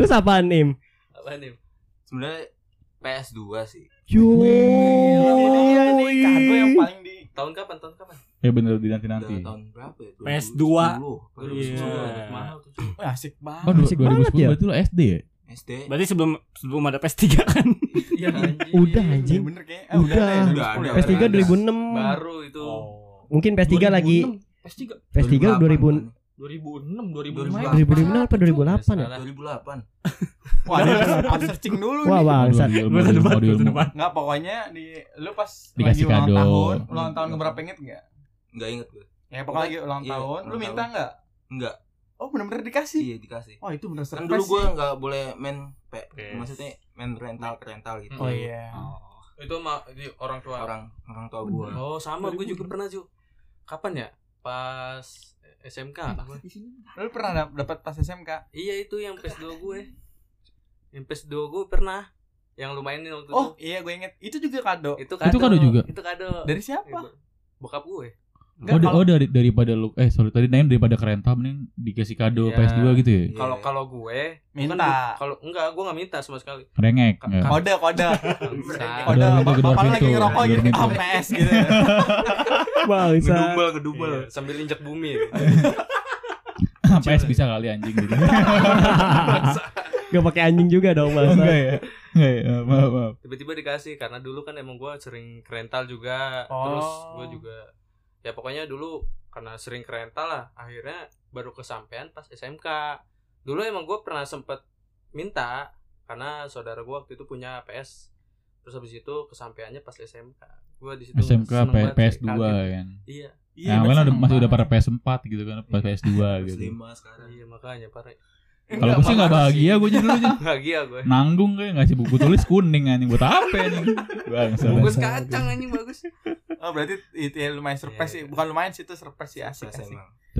Terus apaan, Im? Apa nih? Sebenarnya PS2 sih. Yo. Ini dia nih kado yang paling di Tahun kapan? Tahun kapan? Ya bener di nanti nanti. tahun berapa ya? PS2. 2010. Iya. Mahal tuh. Wah, asik banget. Oh Asik 2010 banget ya. berarti lo SD ya? SD. Berarti sebelum sebelum ada PS3 kan. Iya anjing. Udah, Iya anjing. bener kayaknya. Eh, udah. Udah. Udah 2010 ya. ada. PS3 2006. Baru itu. Oh. Mungkin PS3 lagi PS3 PS3 2000 2006, 2008. 2005 apa 2008 ya? 2008. Wah, ada harus searching dulu Wah, nih. bangsat. Gua ilmu, depan. Enggak, pokoknya di lu pas Dikasih lagi ulang kado. tahun, ulang tahun keberapa inget enggak? Enggak inget gue. Ya pokoknya lagi ulang Iya, tahun, lu minta tahun. enggak? Enggak. Oh, bener-bener dikasih. Iya dikasih. Oh, itu bener Kan surprise. dulu gue nggak boleh main P, Yes. maksudnya main rental rental gitu. Oh iya. itu mah di orang tua. Orang orang tua gue. Oh, sama gue juga pernah, Ju. Kapan ya? Pas SMK apa? Lu pernah dap- dapat pas SMK? Iya itu yang PS2 gue. Yang PS2 gue pernah. Yang lu mainin waktu Oh, itu. iya gue inget. Itu juga kado. Itu Itu kado juga? Itu kado. Dari siapa? Iya, Bokap gue. Oh, Enggak, da- kalau- oh dari daripada lu eh sorry tadi nanya daripada kerental mending dikasih kado Iya. PS2 gitu ya. Iya. Kalau kalau gue Minta. bu- Kalau enggak, gue nggak minta sama sekali. Rengek. Ka- ya. Kode, kode. Kode, bapak lu lagi ngerokok gitu, ah, PS gitu. Bangsa. Gedubel gedubel. Iya, sambil injak bumi. ya. PS bisa kali anjing gitu. Gak pakai anjing juga dong, Oh, enggak ya. Enggak ya. Maaf, maaf. Tiba-tiba dikasih karena dulu kan emang gue sering kerental juga. Oh. Terus gue juga ya pokoknya dulu karena sering kerental lah. Akhirnya baru kesampaian pas SMK. Dulu emang gue pernah sempet minta karena saudara gue waktu itu punya PS. Terus habis itu kesampaiannya pas SMK. Gue di situ SMK seneng P- banget sih, PS2 kaget. kan. Iya. Nah, kan udah masih udah pada PS4 gitu kan, pas PS2 gitu. PS5 sekarang. Iya makanya parah. Kalau gue sih enggak bahagia gue jadi dulu aja. Bahagia gue. Nanggung kayak ngasih buku tulis kuning anjing buat apa anjing. Bangsa. Bungkus kacang anjing bagus. Oh, berarti itu ya lumayan surprise Iya, sih. iya. Bukan lumayan sih itu surprise sih asik PS asik.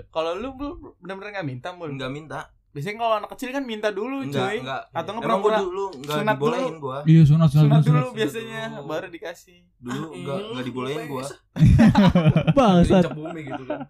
Kalau lu bener-bener enggak minta, Mul. Enggak minta. Biasanya kalau anak kecil kan minta dulu, Enggak, cuy. enggak. Atau nggak pura-pura dulu enggak sunat dibolehin dulu. gua. Iya, sunat sunat sunat sunat. dulu sunat biasanya dulu. baru dikasih. Dulu enggak enggak dibolehin gua. Bangsat. Injak bumi gitu kan.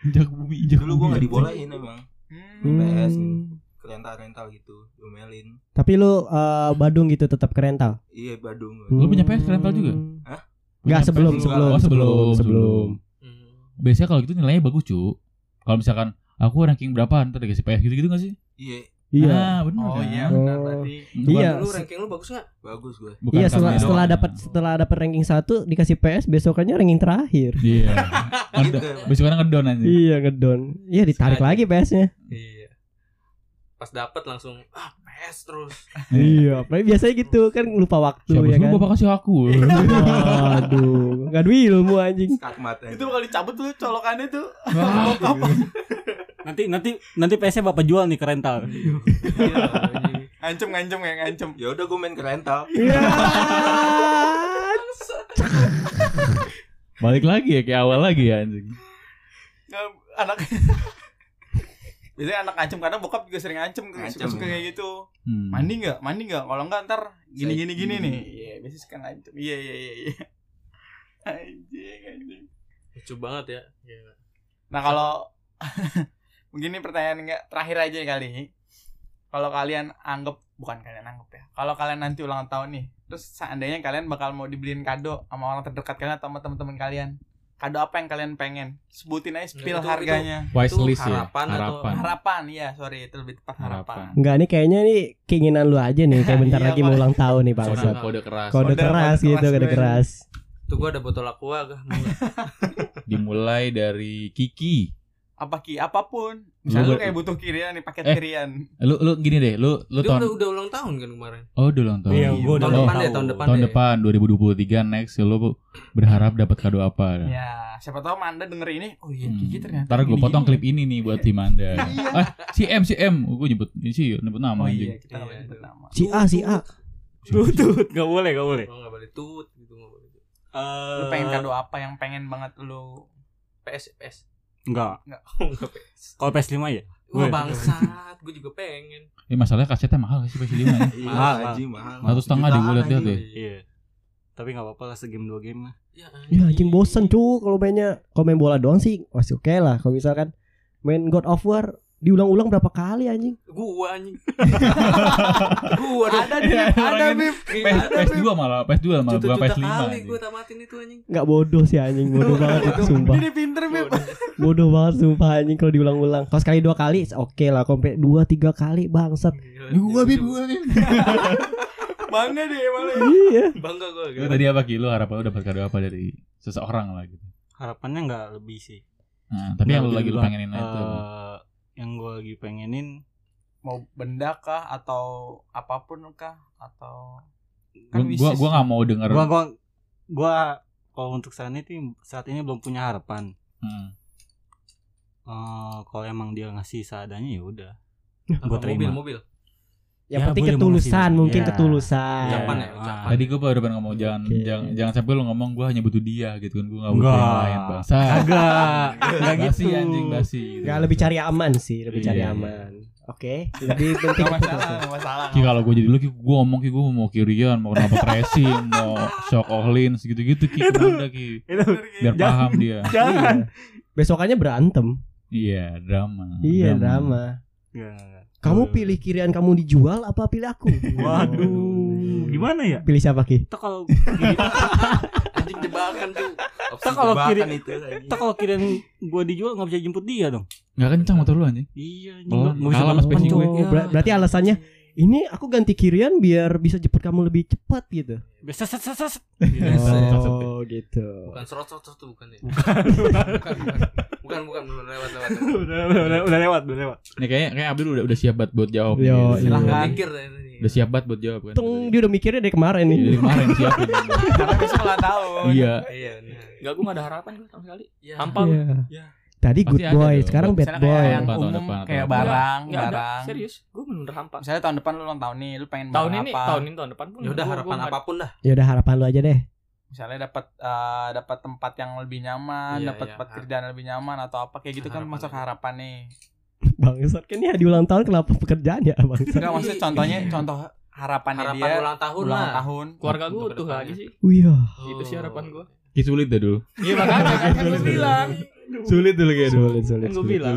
Injak bumi, injak Dulu gua bumi. enggak dibolehin emang. Hmm. PS. Hmm. Rental-rental gitu, diomelin. Tapi lu eh, Badung gitu tetap ke rental. Iya, Badung. gua. Lu punya PS rental juga? Hah? Enggak sebelum sebelum Oh, sebelum, sebelum. Hmm. Biasanya kalau gitu nilainya bagus, cu. Kalau misalkan aku ranking berapa ntar dikasih PS gitu-gitu gak sih? Iya, Iya. Ah, bener Oh kan? iya, benar Oh. berarti. Bukan- Iya. Lu ranking lu bagus gak? bagus gue. bukan Iya setelah setelah dapat setelah dapat ranking 1 dikasih PS besokannya ranking terakhir. Iya. Gitu. Besok kan ngedon aja. Iya ngedon. Iya ditarik lagi PS-nya. Iya. pas dapet langsung ah PS terus Iya, biasanya gitu kan lupa waktu Siapa ya kan. bapak kasih aku? Waduh, gak ada ilmu anjing. Skakmat Itu bakal dicabut tuh colokannya tuh. Nanti nanti nanti PS-nya Bapak jual nih ke rental. Iya. Ngancem ngancem ya ngancem. Ya udah gue main ke rental. Iya. Balik lagi ya kayak awal lagi ya anjing. Anak Biasanya anak ngancem karena bokap juga sering Ngancem. suka, suka kayak gitu. Hmm. Mandi nggak? Mandi nggak? Kalau nggak ntar gini gini gini Hmm. nih. Iya, biasanya suka ngancem. Iya iya iya iya. Anjing anjing. lucu banget ya Iya. Nah kalau mungkin ini pertanyaan nggak terakhir aja kali. Kalau kalian anggap bukan kalian anggap ya. Kalau kalian nanti ulang tahun nih, terus seandainya kalian bakal mau dibeliin kado sama orang terdekat kalian atau sama teman-teman kalian, kado apa yang kalian pengen? Sebutin aja spill Itu- harganya. Wise Itu list ya. harapan atau- Harapan. Harapan, iya sorry itu lebih tepat harapan. Harapan. Enggak nih kayaknya nih keinginan lu aja nih kayak bentar Iya, lagi mau Pak. ulang tahun nih Bang. Kode, Kode. kode keras. Kode Kode- keras gitu, keras kode gue. keras. tuh gua ada botol aqua? Dimulai dari Kiki. Apa ki apa pun. Misalnya lu, Lu- kayak butuh kirian nih paket Eh. kirian. Lu lu gini deh, lu lu Dia tahun udah, udah ulang tahun kan kemarin Oh, udah ulang tahun. Iya, gua udah tahun depan deh tahu. tahun depan tahun deh. depan 2023 next lu berharap dapat kado apa? Ya, siapa tahu Manda denger ini. Oh iya, Hmm. Kiki ternyata. Ntar gue potong klip ini nih buat si Manda. ah, si M si M, gue nyebut ini sih nyebut nama Oh iya, kita nggak Iya, nyebut nama. Si A, si A. Tutut, enggak boleh, enggak boleh. Oh, nggak boleh tut gitu nggak boleh tut. Lu pengen kado apa yang pengen banget lu? PS PS Enggak. nggak PS Kalau PS5 ya? wah Gue. bangsat gue juga pengen Eh masalahnya kasetnya mahal sih PS5 ya? Iya, Mahal, anjing mahal. Satu setengah deh gue liat-liat deh. Iya. Tapi enggak apa-apa lah segame dua game mah. ya, Ya anjing bosen cu kalau mainnya kalau main bola doang sih masih oke lah. Kalau misalkan main God of War diulang-ulang berapa kali anjing? gua anjing gua Ada nih, ada Bib. PS, PS2 malah, PS2 malah bukan juta PS5 kali gue tamatin itu anjing Nggak bodoh sih anjing, bodoh banget itu sumpah. Ini pinter Bib. Bodoh banget sumpah anjing kalau diulang-ulang. Kalau sekali dua kali oke lah, sampai dua tiga kali bangsat. Gua bib, gua bib. Bangga deh malah. Iya. bangga gue Lu tadi apa Ki? Lu harapan lu dapat kado apa dari seseorang lah gitu. Harapannya enggak lebih sih. Nah, tapi yang lu lagi lu pengenin itu. Yang gue lagi pengenin Mau benda kah atau apa pun kah atau Gua kan gua, wishes. gua gak mau denger. gua gua gua kalau untuk saat ini saat ini belum punya harapan. Hmm. Eh, kalau emang dia ngasih seadanya ya udah. Gua terima. mobil mobil Yang Ya, penting ketulusan, ngasih. mungkin Ya. ketulusan. Ucapan ya, Ah. ucapan. Tadi gue baru pengen ngomong jangan Oke. jangan jangan sampai lu ngomong gue hanya butuh dia gitu kan gue gak butuh yang lain bangsa. Kagak. Enggak Basi gitu. anjing basi. gitu. Gak lebih cari aman sih, lebih cari Iya. aman. Oke, lebih penting Gak masalah, gak masalah. Ki kalau gue jadi lu Ki gue ngomong Ki gue mau Kirian mau kenapa tracing mau shock Ohlins gitu-gitu Ki udah Ki biar paham dia. Iya. Besokannya berantem. Iya drama. Iya, drama. Enggak. Kamu pilih kirian kamu dijual apa pilih aku? Waduh. Gimana ya? Pilih siapa Ki? Tak kalau anjing jebakan tuh tak kalau kiri Jebakan itu tak kalau kirain gua dijual nggak bisa jemput dia dong. Gak kencang motor lu anjing. Iya, Oh, nggak bisa balapan, spacing gue. Berarti alasannya ini aku ganti kirian biar bisa jemput kamu lebih cepat gitu. Biasa set set set. Oh, gitu. bukan serot serot tuh bukan ya bukan bukan bukan bukan lewat lewat udah, udah, udah, lewat, udah lewat. Nih kayaknya kayak Abdul udah udah siap banget buat jawab. Yo, nih. iya. Silahkan. mikir Udah siap banget buat jawab kan. Tung, dia udah mikirnya dari kemarin Iya, nih. Dari kemarin siap. Karena besok ulang tahun. Iya. iya Enggak gue gak ada harapan gue sama sekali. Hampa Iya. Ya. Tadi Pasti good ada boy, sekarang bad Misalnya boy. kayak yang umum depan, kayak barang, Enggak ada. barang. Serius, gue bener hampa. Misalnya tahun depan lu ulang tahun nih, lu pengen Tahun ini, apa? tahun ini, tahun depan pun. ya udah harapan gua apa pun dah Ya udah harapan lu aja deh. Misalnya dapat eh, dapat tempat yang lebih nyaman, Iya, dapat iya. tempat kerjaan yang lebih nyaman atau apa kayak gitu kan masuk aja. harapan nih. Bangsat kan ya di ulang tahun kenapa pekerjaan ya bangsat? Enggak maksudnya contohnya contoh harapannya harapan dia ulang tahun ulang lah tahun. Keluarga gue ke depannya. lagi sih. Wih, ya. Itu sih harapan gue. Ki sulit dah dulu. Iya makanya kan gue bilang. Sulit dulu kayak dulu. Sulit, sulit. Gue bilang.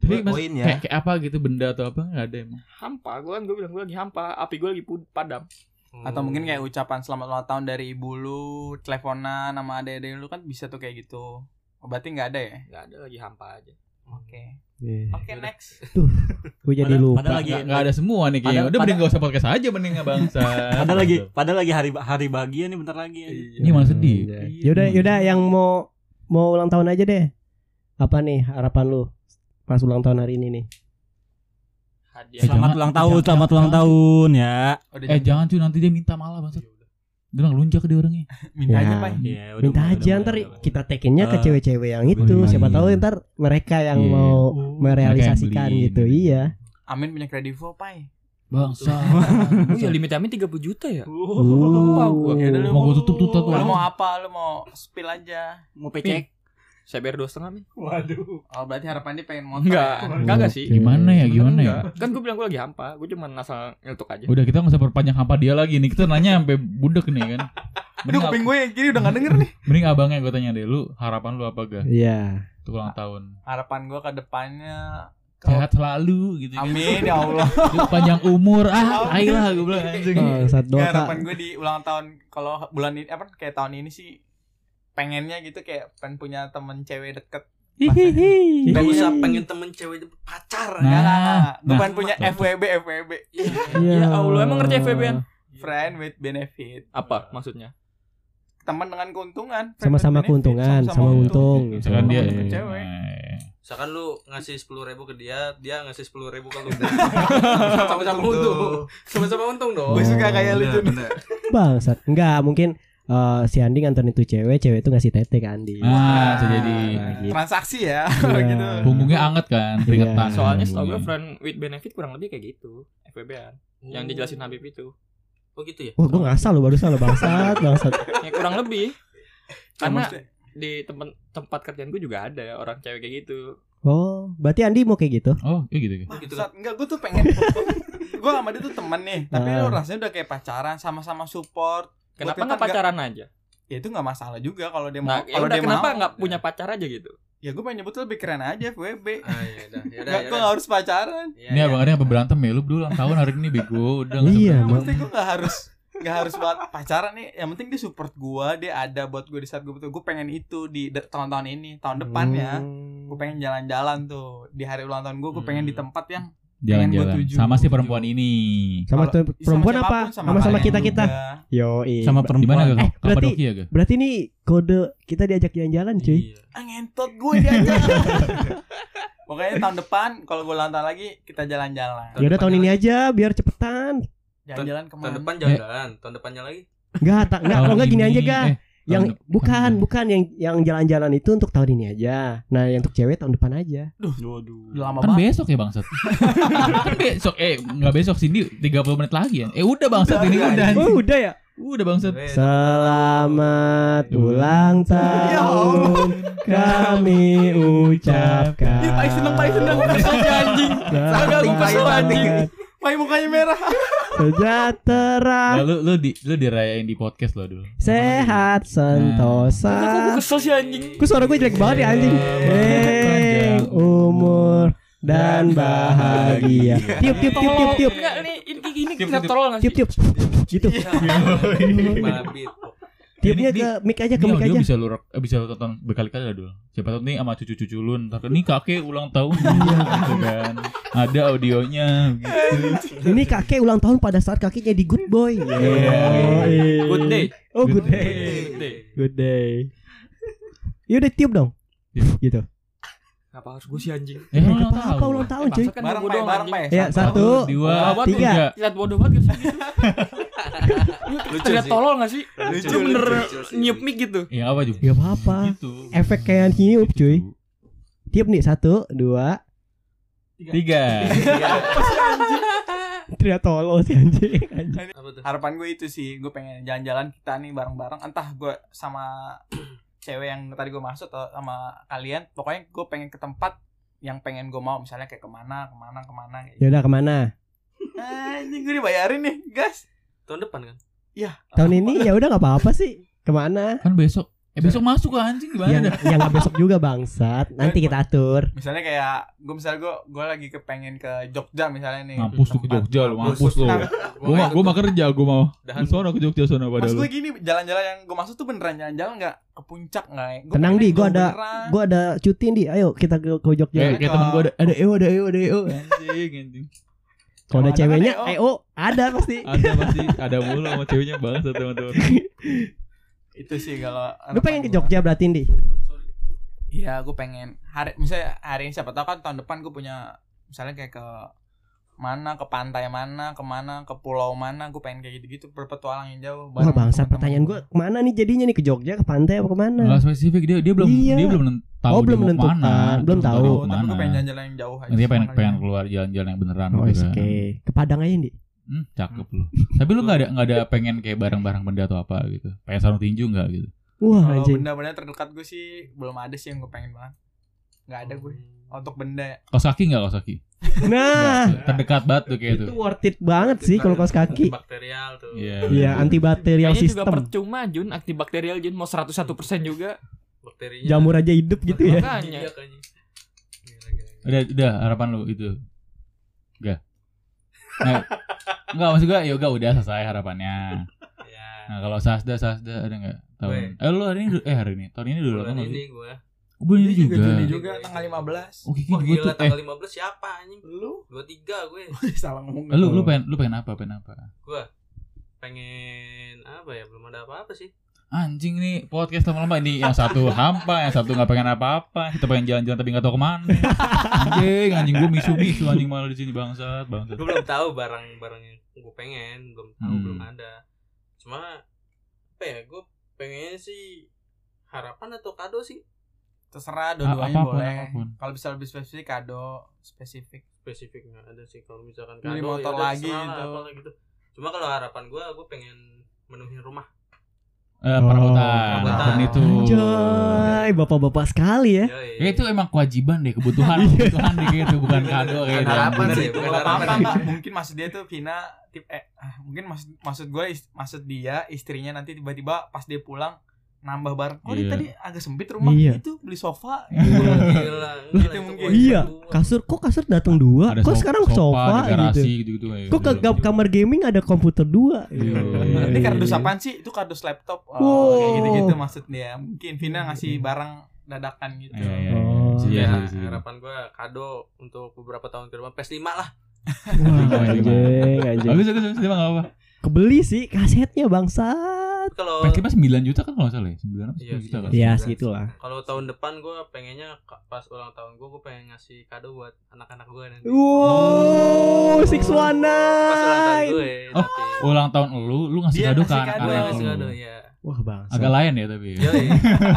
Tapi mas, Poin ya. kayak, kayak apa gitu benda atau apa nggak ada emang. Hampa, gue kan gue bilang gue lagi hampa. Api gue lagi padam. Atau mungkin kayak ucapan selamat ulang tahun dari ibu lu, teleponan sama adek-adek lu kan bisa tuh kayak gitu. Oh, berarti nggak ada ya? Gak ada lagi hampa aja. Oke. Iya. Oke, next. Gue jadi Padahal- lupa. padahal lagi Nggak, nggak ada semua nih kayaknya. Udah mending gak usah podcast aja mending nggak bangsa. Padahal lagi, padahal lagi hari hari bahagia nih bentar lagi. ya. Ini malah sedih. Iya. Yaudah, yaudah yang mau mau ulang tahun aja deh. Apa nih harapan lu pas ulang tahun hari ini nih? hadiah. Eh, Selamat jangan- ulang tahun, jangan- selamat ulang jangan. tahun ya. Udah Eh jangan cuy nanti dia minta malah bang. Dia mah ngelunjak dia orangnya. minta aja, Ya. Pak. Iya, udah Minta mulai, aja udah ntar udah kita tekinnya ke Ah. cewek-cewek yang itu. Iya. Siapa tahu ntar mereka yang Iya. mau Oh. merealisasikan beliin. gitu. Iya. Amin punya kredivo, Pai. Bangsa. Oh ya limitnya Amin 30 juta ya? Lupa gua. Udah, lu Mau gua tutup tuh tato. Lu mau apa? Lu mau spill aja. Mau pecek? Saya bayar dua setengah Min. Waduh. Oh, berarti harapan dia pengen motor. Enggak, ya? enggak enggak sih. Gimana ya gimana ya? Kan gue bilang gue lagi hampa, gue cuma asal nyetuk aja. Udah kita nggak usah perpanjang hampa dia lagi nih. Kita nanya sampai budek nih kan. Aduh, kuping gue yang kiri udah gak denger nih. mending abangnya gue tanya deh lu harapan lu apa gak? Iya. Untuk ulang tahun. Harapan gue ke depannya Sehat selalu gitu kan. Amin ya Allah. Panjang umur ah ayolah gue bilang anjing. Oh, saat doa. harapan gue di ulang tahun kalau bulan ini apa kayak tahun ini sih pengennya gitu kayak pengen punya temen cewek deket Hihihi. Gak usah pengen temen cewek itu pacar Nah. Nah, gue nah. pengen punya FWB FWB Ya Ya Allah, emang ngerti FVB-an? friend with benefit Apa maksudnya? teman dengan keuntungan Sama-sama keuntungan, sama untung. Misalkan dia Sama cewek. Misalkan lu ngasih sepuluh ribu ke dia, dia ngasih sepuluh ribu ke lu. Sama-sama untung. Sama-sama untung dong. gue suka kayak lu Bener, Jun. bener. Bangsat. Enggak, mungkin eh, si Andi nganterin itu cewek, cewek itu ngasih tete ke Andi. Ah, bisa jadi. Nah, gitu. transaksi ya Iya. gitu punggungnya anget kan, keringetan. Soalnya setahu gue punggungnya. friend with benefit kurang lebih kayak gitu. FVB-an. Yang dijelasin Habib itu. Oh gitu ya? Wah, gue ngasal lo barusan lo bangsat, bangsat. Ya kurang lebih. Karena di tempat tempat kerjaan gue juga ada orang cewek kayak gitu. Oh, berarti Andi mau kayak gitu? Oh, kayak gitu. Wah, gitu saat, enggak gue tuh pengen gue sama dia tuh temen nih tapi lu rasanya udah kayak pacaran sama-sama support Kenapa nggak pacaran aja? ya itu nggak masalah juga kalau dia mau Nah, ya kalau udah dia kenapa mau nggak punya pacar aja gitu? ya gue pengen nyebut lebih keren aja FWB Ah iya dah. Ya udah. Nggak, gue nggak harus pacaran Iya, Ini abang ada apa berantem ya? Lu berdua ulang tahun hari ini bego. Udah Iya, yang penting gue nggak harus nggak harus buat pacaran nih yang penting dia support gue dia ada buat gue di saat gue butuh gue pengen itu di tahun-tahun ini tahun depan ya Hmm. gue pengen jalan-jalan tuh di hari ulang tahun gue gue pengen di Hmm. tempat yang jalan-jalan gua tuju, sama si tuju. perempuan ini. sama tuh perempuan apa? siapa pun, Sama sama kalian kita kita. juga. Yo, Sama Di mana perempuan. gak? Eh, berarti- gak? Berarti ini kode kita diajak jalan-jalan, cuy. Iya. ah ngentot gue dia aja pokoknya tahun depan kalau gue ulang tahun lagi kita jalan-jalan Ya udah tahun ini aja biar cepetan. Jalan-jalan Tahun ke mana depan jalan-jalan, tahun depannya lagi. Enggak, tak enggak, kalau enggak gini aja, ga. Eh, Yang tahun depan. bukan, bukan yang yang jalan-jalan itu untuk tahun ini aja. Nah, yang untuk cewek tahun depan aja. Waduh. udah lama Kan banget besok ya bangsat. kan besok eh nggak besok sini 30 menit lagi ya. Eh udah bangsat ini Udah, udah. Oh, udah ya. Udah bangsat. Eh, Selamat Ya ulang tahun kami ucapkan. Ih, paling seneng, paling seneng. Anjing. Selamat Agak kesel anjing. Main mukanya merah. sejahtera, Lalu lu di lu dirayain di podcast lo dulu. sehat, sentosa. Kok gue kesel sih anjing? Kok suara gue jelek banget ya anjing? Eh, umur dan bahagia. Tiup tiup tiup tiup tiup. Enggak, ini ini ini Tiup, kita tiup. tolol nggak sih? Tiup tiup. Gitu. Babit. Tiupnya Ini- ke mic aja ke mic aja. bisa lu eh, bisa lu tonton berkali-kali lah dulu. Siapa tahu nih sama cucu-cucu lu ntar ini kakek ulang tahun Iya. gitu kan. Ada audionya gitu. Ini kakek ulang tahun pada saat kakek jadi good boy. Iya. Good day. Oh good Good day. Good day. Good day. Yaudah tiup dong. Tiup. Gitu. Kenapa harus gue sih anjing? Ya Gak ulang apa-apa tahun. ulang tahun Eh, cuy. kan Bareng bodoh Pai, bareng. Ya satu. dua, tiga. ya. Lihat bodoh banget gitu? Lucu Terlihat sih. tolol gak sih? Lucu, Lu bener niup mic gitu. Ya apa juga? Gak apa-apa. Gitu. Efek kayak niup cuy. Tiup nih satu, dua. Tiga. Tidak tolol sih anjing. Harapan gue itu sih, gue pengen jalan-jalan kita nih bareng-bareng. Entah gue sama cewek yang tadi gue maksud atau sama kalian. Pokoknya gue pengen ke tempat yang pengen gue mau. Misalnya kayak ke mana, ke mana, ke mana. Kayak gitu. Yaudah ke mana? Anjing gue dibayarin nih, guys. Tahun depan kan? Iya. Tahun ini ya udah nggak apa-apa sih. Ke mana? Kan besok. Eh besok masuk ke anjing gimana Yang dah? yang nggak besok juga bangsat. Nanti kita atur. Misalnya kayak gue misalnya gue gue lagi kepengen ke Jogja misalnya nih. Mampus tuh ke. Jogja lu, mampus lu. Gua mah gua mah kerja gua mau. Lu sono ke Jogja sono pada Maksud lu. gue gini jalan-jalan yang gue maksud tuh beneran jalan-jalan nggak ke puncak nggak? ya? Tenang, Di, gua ada-. Gua ada cuti di. Ayo kita ke, ke Jogja. Kayak kayak temen gua ada ada EO ada EO ada EO anjing anjing. Kalau ada ceweknya, kan, eh oh ada pasti. Ada pasti ada mulu sama ceweknya banget teman-teman. itu sih kalau Lu pengen ke. Jogja berarti di. Iya, gue pengen hari misalnya hari ini siapa tahu kan tahun depan gue punya misalnya kayak ke mana ke pantai mana ke mana ke pulau mana gue pengen kayak gitu-gitu berpetualang yang jauh Wah bangsa pertanyaan gue ke mana nih jadinya nih ke Jogja ke pantai apa ke mana? Nggak spesifik dia dia belum Iya. dia belum nen- tahu Oh, belum mau menentukan. ke mana, Belum tahu. Tahu, tapi gue pengen jalan-jalan yang jauh aja Dia pengen pengen keluar jalan-jalan yang beneran Oh gitu oke. kan. Ke Padang aja nih. Hmm, cakep lu. Tapi lu nggak ada nggak ada pengen kayak barang-barang benda atau apa gitu. Pengen sarung tinju nggak gitu. Wah kalau anjing. benda-benda terdekat gue sih belum ada sih yang gue pengen banget nggak ada gue untuk benda ya Kaos kaki nggak kaos kaki? Nah, terdekat banget tuh kayak itu itu. worth it banget sih kalau kaos kaki. bakterial tuh Iya. Iya, antibakterial Kayaknya juga sistem. percuma Jun, antibakterial Jun mau 101% juga. bakterinya Jamur aja hidup gitu ya. Makanya. Iya. Udah udah harapan lu itu. Enggak. Nah, enggak maksud gua yoga udah selesai harapannya. ya Nah, kalau Sasda Sasda ada enggak? Tahun. Eh lu hari ini eh hari ini. Tahun ini dulu bulan apa ini gue Oh, bulan ini juga juga. Juni juga tanggal 15 Oh, wah gua gila tuh eh tanggal 15 siapa anjing lu 23 gue salah ngomong lu lu pengen lu pengen apa? Pengen apa? gue pengen apa ya belum ada apa-apa sih Anjing nih podcast lama-lama ini yang satu hampa, yang satu nggak pengen apa-apa, kita pengen jalan-jalan tapi nggak tahu ke mana. Anjing, anjing gue misu-misu anjing malah di sini bangsat, bangsat. gue belum tahu barang-barang yang gue pengen belum tahu Hmm. belum ada. Cuma apa ya gue pengennya sih harapan atau kado sih? Terserah Ah, dua-duanya apa pun, boleh. kalau bisa lebih spesifik kado. Spesifik. Spesifik nggak ada sih kalau misalkan Beli kado motor yaudah lagi lah, gitu. apalah gitu. Cuma kalau harapan gue gue pengen menuhin rumah Eh, perabotan, perabotan. dan itu. Anjay, bapak-bapak sekali ya. Yoi. Ya itu emang kewajiban deh, kebutuhan, kebutuhan deh gitu, bukan kado kayak gitu. harapan Bener sih itu. bukan harapan. mungkin maksud dia tuh Vina tip eh ah, mungkin maksud maksud gue maksud dia istrinya nanti tiba-tiba pas dia pulang nambah barang oh Iya. tadi agak sempit rumah Iya. itu beli sofa Gila, gila, Gitu itu mungkin. Iya, gua. kasur kok kasur datang dua, Ada kok so- sekarang sofa, ada garasi gitu. gitu-gitu. kayak Kok ke gitu. kamar gaming ada komputer dua. Iya. Nanti kardus apaan sih? Itu kardus laptop. Oh, Wow. kayak gitu-gitu maksud dia. Mungkin Vina ngasih barang dadakan gitu. Iya, iya, Oh. iya. Iya, ya iya, iya. harapan gue kado untuk beberapa tahun ke depan PS5 lah Wah, anjing, anjing. Bagus, bagus, bagus, apa. Kebeli sih kasetnya bangsat. Kalau PS5 9 juta kan kalau nggak salah ya? 9 apa 10 Iya, juta kan? Ya, segitulah. kalau tahun depan gue pengennya pas ulang tahun gue gue pengen ngasih kado buat anak-anak gue nanti Wow, six one pas ulang tahun nine. gue Oh, tapi Ulang tahun lu, lu ngasih Dia kado ke ngasih kado. gue anak-anak ngasih lu. kado ya Wah bangsa. Agak lain ya tapi. Yo,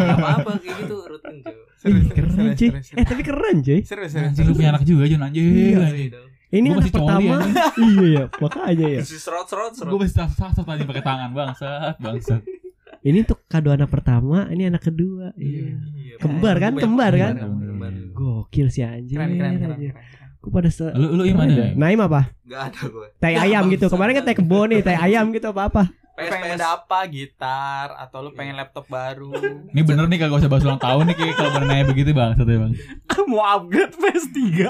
apa apa kayak gitu rutin cuy. Keren cuy. Eh tapi keren cuy. Serius, serius. Lu punya anak juga Jun anjing. Iya. Gitu. Ini Gua anak pertama. iya ya, makanya ya. Si serot serot serot. Gue masih sasar tadi pakai tangan bangsat, bangsat. Ini untuk kado anak pertama, ini anak kedua. Iya. Iya, Kembar kan? banyak Kembar kan? kembar, kembar. Gokil sih anjing. Keren, keren, keren. keren. Aku pada se Lu lu ya. Naim apa? Gak ada gue. Tai ayam gitu. Kemarin kan tai kebo nih, tai ayam gitu apa apa. Lu PS, pengen PS. apa? Gitar atau lu pengen laptop baru? Ini bener nih kagak usah bahas ulang tahun nih kayak kalau bener nanya begitu ya bang. Mau upgrade PS3.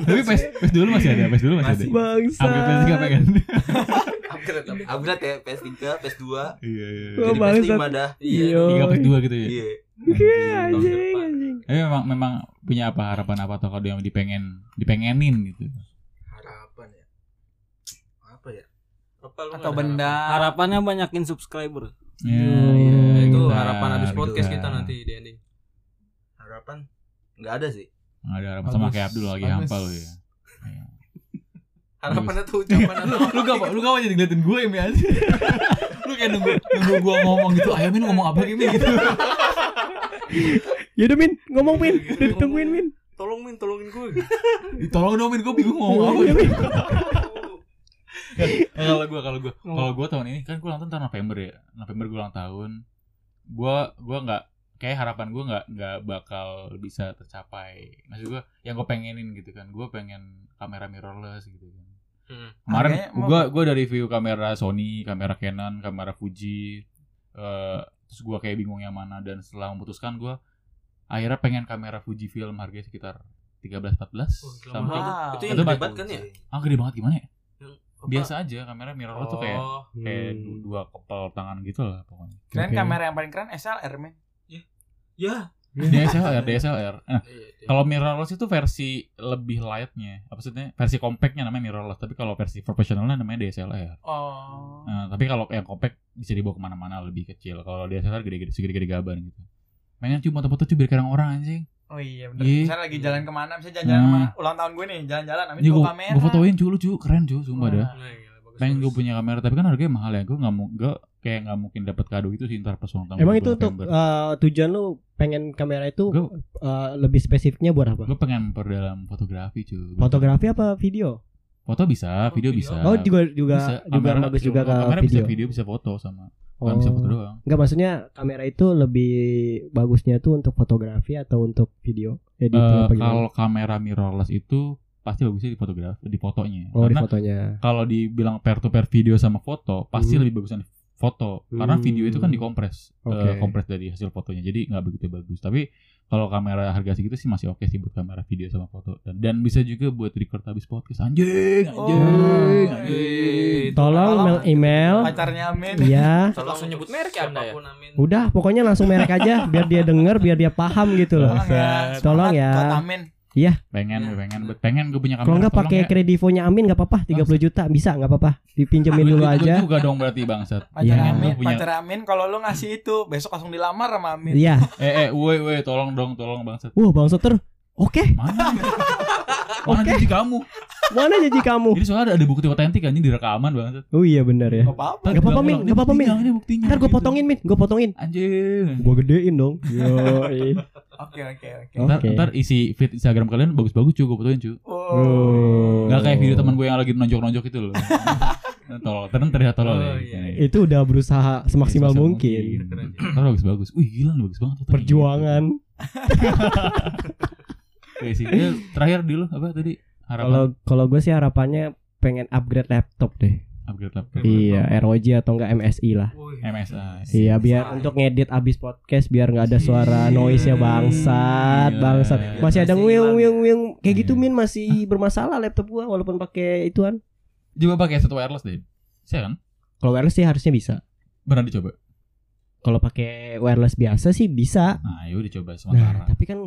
Tapi PS PS dulu masih ada, PS dulu masih ada. Masih. Bangsa. Upgrade PS tiga pengen. Upgrade? Upgrade ya PS3, PS2. Iya iya. Oh, Jadi bangsat. PS5 dah. Iya. Tiga PS dua gitu ya. Iya. Oke, Tahun anjing. Tapi memang memang punya apa harapan apa atau kado yang dipengen dipengenin gitu. Harapan ya. Apa ya? Apa lu Atau benda? Harapannya banyakin subscriber. Ya, harapan? Itu gitar, harapan habis podcast gitar. kita nanti di ending. Harapan nggak ada sih. Nggak ada harapan sama kayak Abdul lagi hampa lu ya. Harapannya tuh ucapan lu lu gak lu gak jadi ngeliatin gue ya aja lu kayak nunggu nunggu gue ngomong gitu ayo min ngomong apa gitu Yaudah Min, ngomong Min. Udah ditungguin Min. Tolong min, tolongin gue. tolong dong min gue bingung ngomong apa Iya, Min. Nah, kalau gue kalau gue kalau gue tahun ini kan gue ulang tahun tahun November ya November gue ulang tahun gue gue nggak kayak harapan gue nggak nggak bakal bisa tercapai maksud gue yang gue pengenin gitu kan gue pengen kamera mirrorless gitu kan Hmm. kemarin gue gue dari review kamera Sony kamera Canon kamera Fuji eh terus gue kayak bingung yang mana dan setelah memutuskan gue akhirnya pengen kamera Fuji film harganya sekitar 13 14 Oh, gila sampai mahal. Wow. Itu yang Itu hebat bagus kan ya? ah gede banget gimana ya? Biasa aja kamera mirrorless tuh kayak Oh, kayak Hmm. du- dua kepal tangan gitu lah pokoknya. Keren Oke. kamera yang paling keren SLR men. ya. DSLR, DSLR. Nah, Iya, iya. kalau mirrorless itu versi lebih lightnya, apa maksudnya versi compactnya namanya mirrorless, tapi kalau versi profesionalnya namanya DSLR. Oh. Nah, tapi kalau yang compact bisa dibawa ke mana-mana lebih kecil. Kalau DSLR gede-gede, segede-gede gaban gitu. Pengen cuma foto-foto biar kayak orang anjing. Oh iya bener. Iya. Misalnya lagi jalan ke mana, misalnya jalan-jalan Nah. sama ulang tahun gue nih, jalan-jalan, Amin gue kamera. gue fotoin cu lucu keren cu sumpah dah. Nah, Pengen gue punya kamera tapi kan harganya mahal ya. Gue nggak mau gue kayak nggak mungkin dapat kado itu sih ntar pas ulang tahun. Emang itu untuk eh, tujuan lu pengen kamera itu Gua- eh, lebih spesifiknya buat apa? gue pengen memperdalam fotografi cu. Fotografi apa video? Foto bisa, video, video. bisa. Oh juga juga Bisa. juga Kamera- bagus juga ke kamera video. bisa video bisa foto sama. Oh. Bisa foto doang. Enggak maksudnya kamera itu lebih bagusnya tuh untuk fotografi atau untuk video editing apa gimana? kalau kamera mirrorless itu pasti bagusnya di fotografi di fotonya. Oh di Karena fotonya. kalau dibilang pair to pair video sama foto pasti Hmm. lebih bagusnya foto karena Hmm. video itu kan dikompres Oke. eh, kompres dari hasil fotonya jadi nggak begitu bagus tapi kalau kamera harga segitu sih masih oke sih buat kamera video sama foto dan dan bisa juga buat record habis podcast anjing anjing Oh. anjing Tolong Tolong. mail email. Pacarnya Amin. Iya. Tolong Langsung nyebut merek ya Anda ya? amin. Udah pokoknya langsung merek aja biar dia denger biar dia paham gitu loh. Tolong ya. Tolong semangat ya. Amin. pengen pengen pengen gue punya kamera Kalau nggak pakai ya. kredivonya Amin nggak apa-apa 30 juta bisa nggak apa-apa dipinjemin dulu Lu- lu aja. juga dong berarti bangsat Pacar Iya. Amin, punya- pacar Amin kalau lu ngasih itu besok langsung dilamar sama Amin. Iya. eh eh woi woi tolong dong tolong bangsat Wah bang Soter. Oke. mana mana janji kamu Mana janji kamu? jadi soalnya ada, ada bukti otentik anjing di rekaman bangsat Oh iya benar ya. Gak apa-apa. Nggak apa-apa, Min. Ini Nggak apa-apa, Min. buktinya, ini buktinya Ntar gue gitu. potongin Min, gue potongin. anjing Gue gedein dong. Yo. Oke oke oke. Oh. Ntar, isi feed Instagram kalian bagus-bagus cuy gue fotoin cuy Oh. Gak kayak video teman gue yang lagi nonjok-nonjok itu loh tolol ternyata terlihat tolol Oh, ya iya. Ini. Itu udah berusaha semaksimal Semaksimal mungkin. Keren. Ntar bagus-bagus wih gila nih bagus banget. Perjuangan. Oke sih Ya, terakhir dulu apa tadi harapan Kalau kalau gue sih harapannya pengen upgrade laptop deh. upgrade laptop Iya, ROG atau enggak MSI lah. MSI Iya, biar untuk ngedit abis podcast biar nggak ada suara Iya. noise ya bangsat, Gila. bangsat. Masih ada Masih nguyung hilang. nguyung nguyung kayak gitu Iya. min masih bermasalah laptop gua walaupun pakai ituan. coba pakai satu wireless deh saya kan Kalau wireless sih harusnya bisa. pernah dicoba Kalau pakai wireless biasa sih bisa. nah yuk dicoba Nah, sementara tapi kan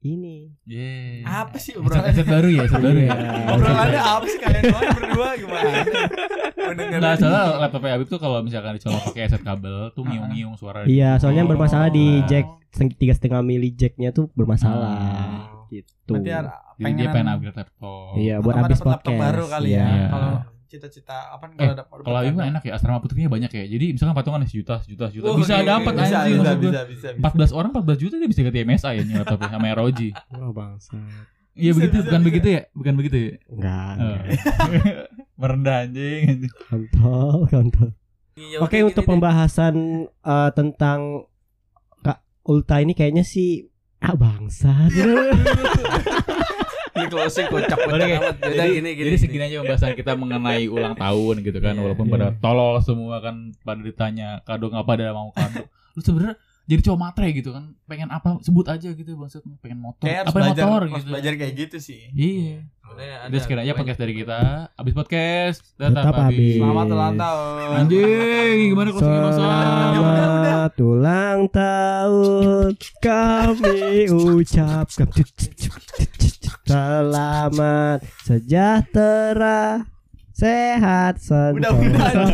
ini Yeay. Apa sih obrolan? headset baru ya headset baru ya Iya. Obrolannya apa sih kalian doang berdua gimana? Mendengar. Nah, soalnya laptopnya Habib tuh kalau misalkan dicolok pakai headset kabel tuh ngiung-ngiung suara. Iya, soalnya yang Oh. bermasalah di jack tiga setengah mili jacknya tuh bermasalah. Gitu. Berarti ada Jadi dia pengen upgrade laptop. Iya, buat habis dapet laptop podcast. baru kali Iya. ya. Kalau cita-cita apa Eh, kalau dapat Kalau Habib enak ya, asrama putrinya banyak ya. Jadi misalkan patungan sejuta, sejuta, sejuta. Oh, bisa iya, dapat iya, bisa, anjing bisa, bisa, bisa, bisa. 14 orang 14 juta dia bisa ganti MSI ya nih laptopnya sama ROG. Oh, bangsa. Iya begitu, bisa, bukan bisa. begitu ya? Bukan begitu ya? Enggak. Oh. Merendah anjing. Kontol, kontol. Ya Oke, udah untuk pembahasan eh, tentang Kak Ulta ini kayaknya sih ah bangsat. Ini closing kocak kocak amat. Yaudah, Jadi, gini gini. jadi segini aja pembahasan kita mengenai ulang tahun gitu kan, Iya, walaupun iya. pada tolol semua kan pada ditanya kado nggak pada mau kado. Lu sebenarnya jadi cowok matre gitu kan, pengen apa sebut aja gitu maksudnya, pengen motor, Kayak apa belajar, motor gitu. belajar kayak gitu sih. Iya. Sebenarnya ada Udah banyak. podcast dari kita. Abis podcast, Tetap tetap, habis. habis. Selamat ulang tahun. Anjing, gimana Sam? Selamat ulang tahun kami ucapkan Selamat sejahtera sehat sentosa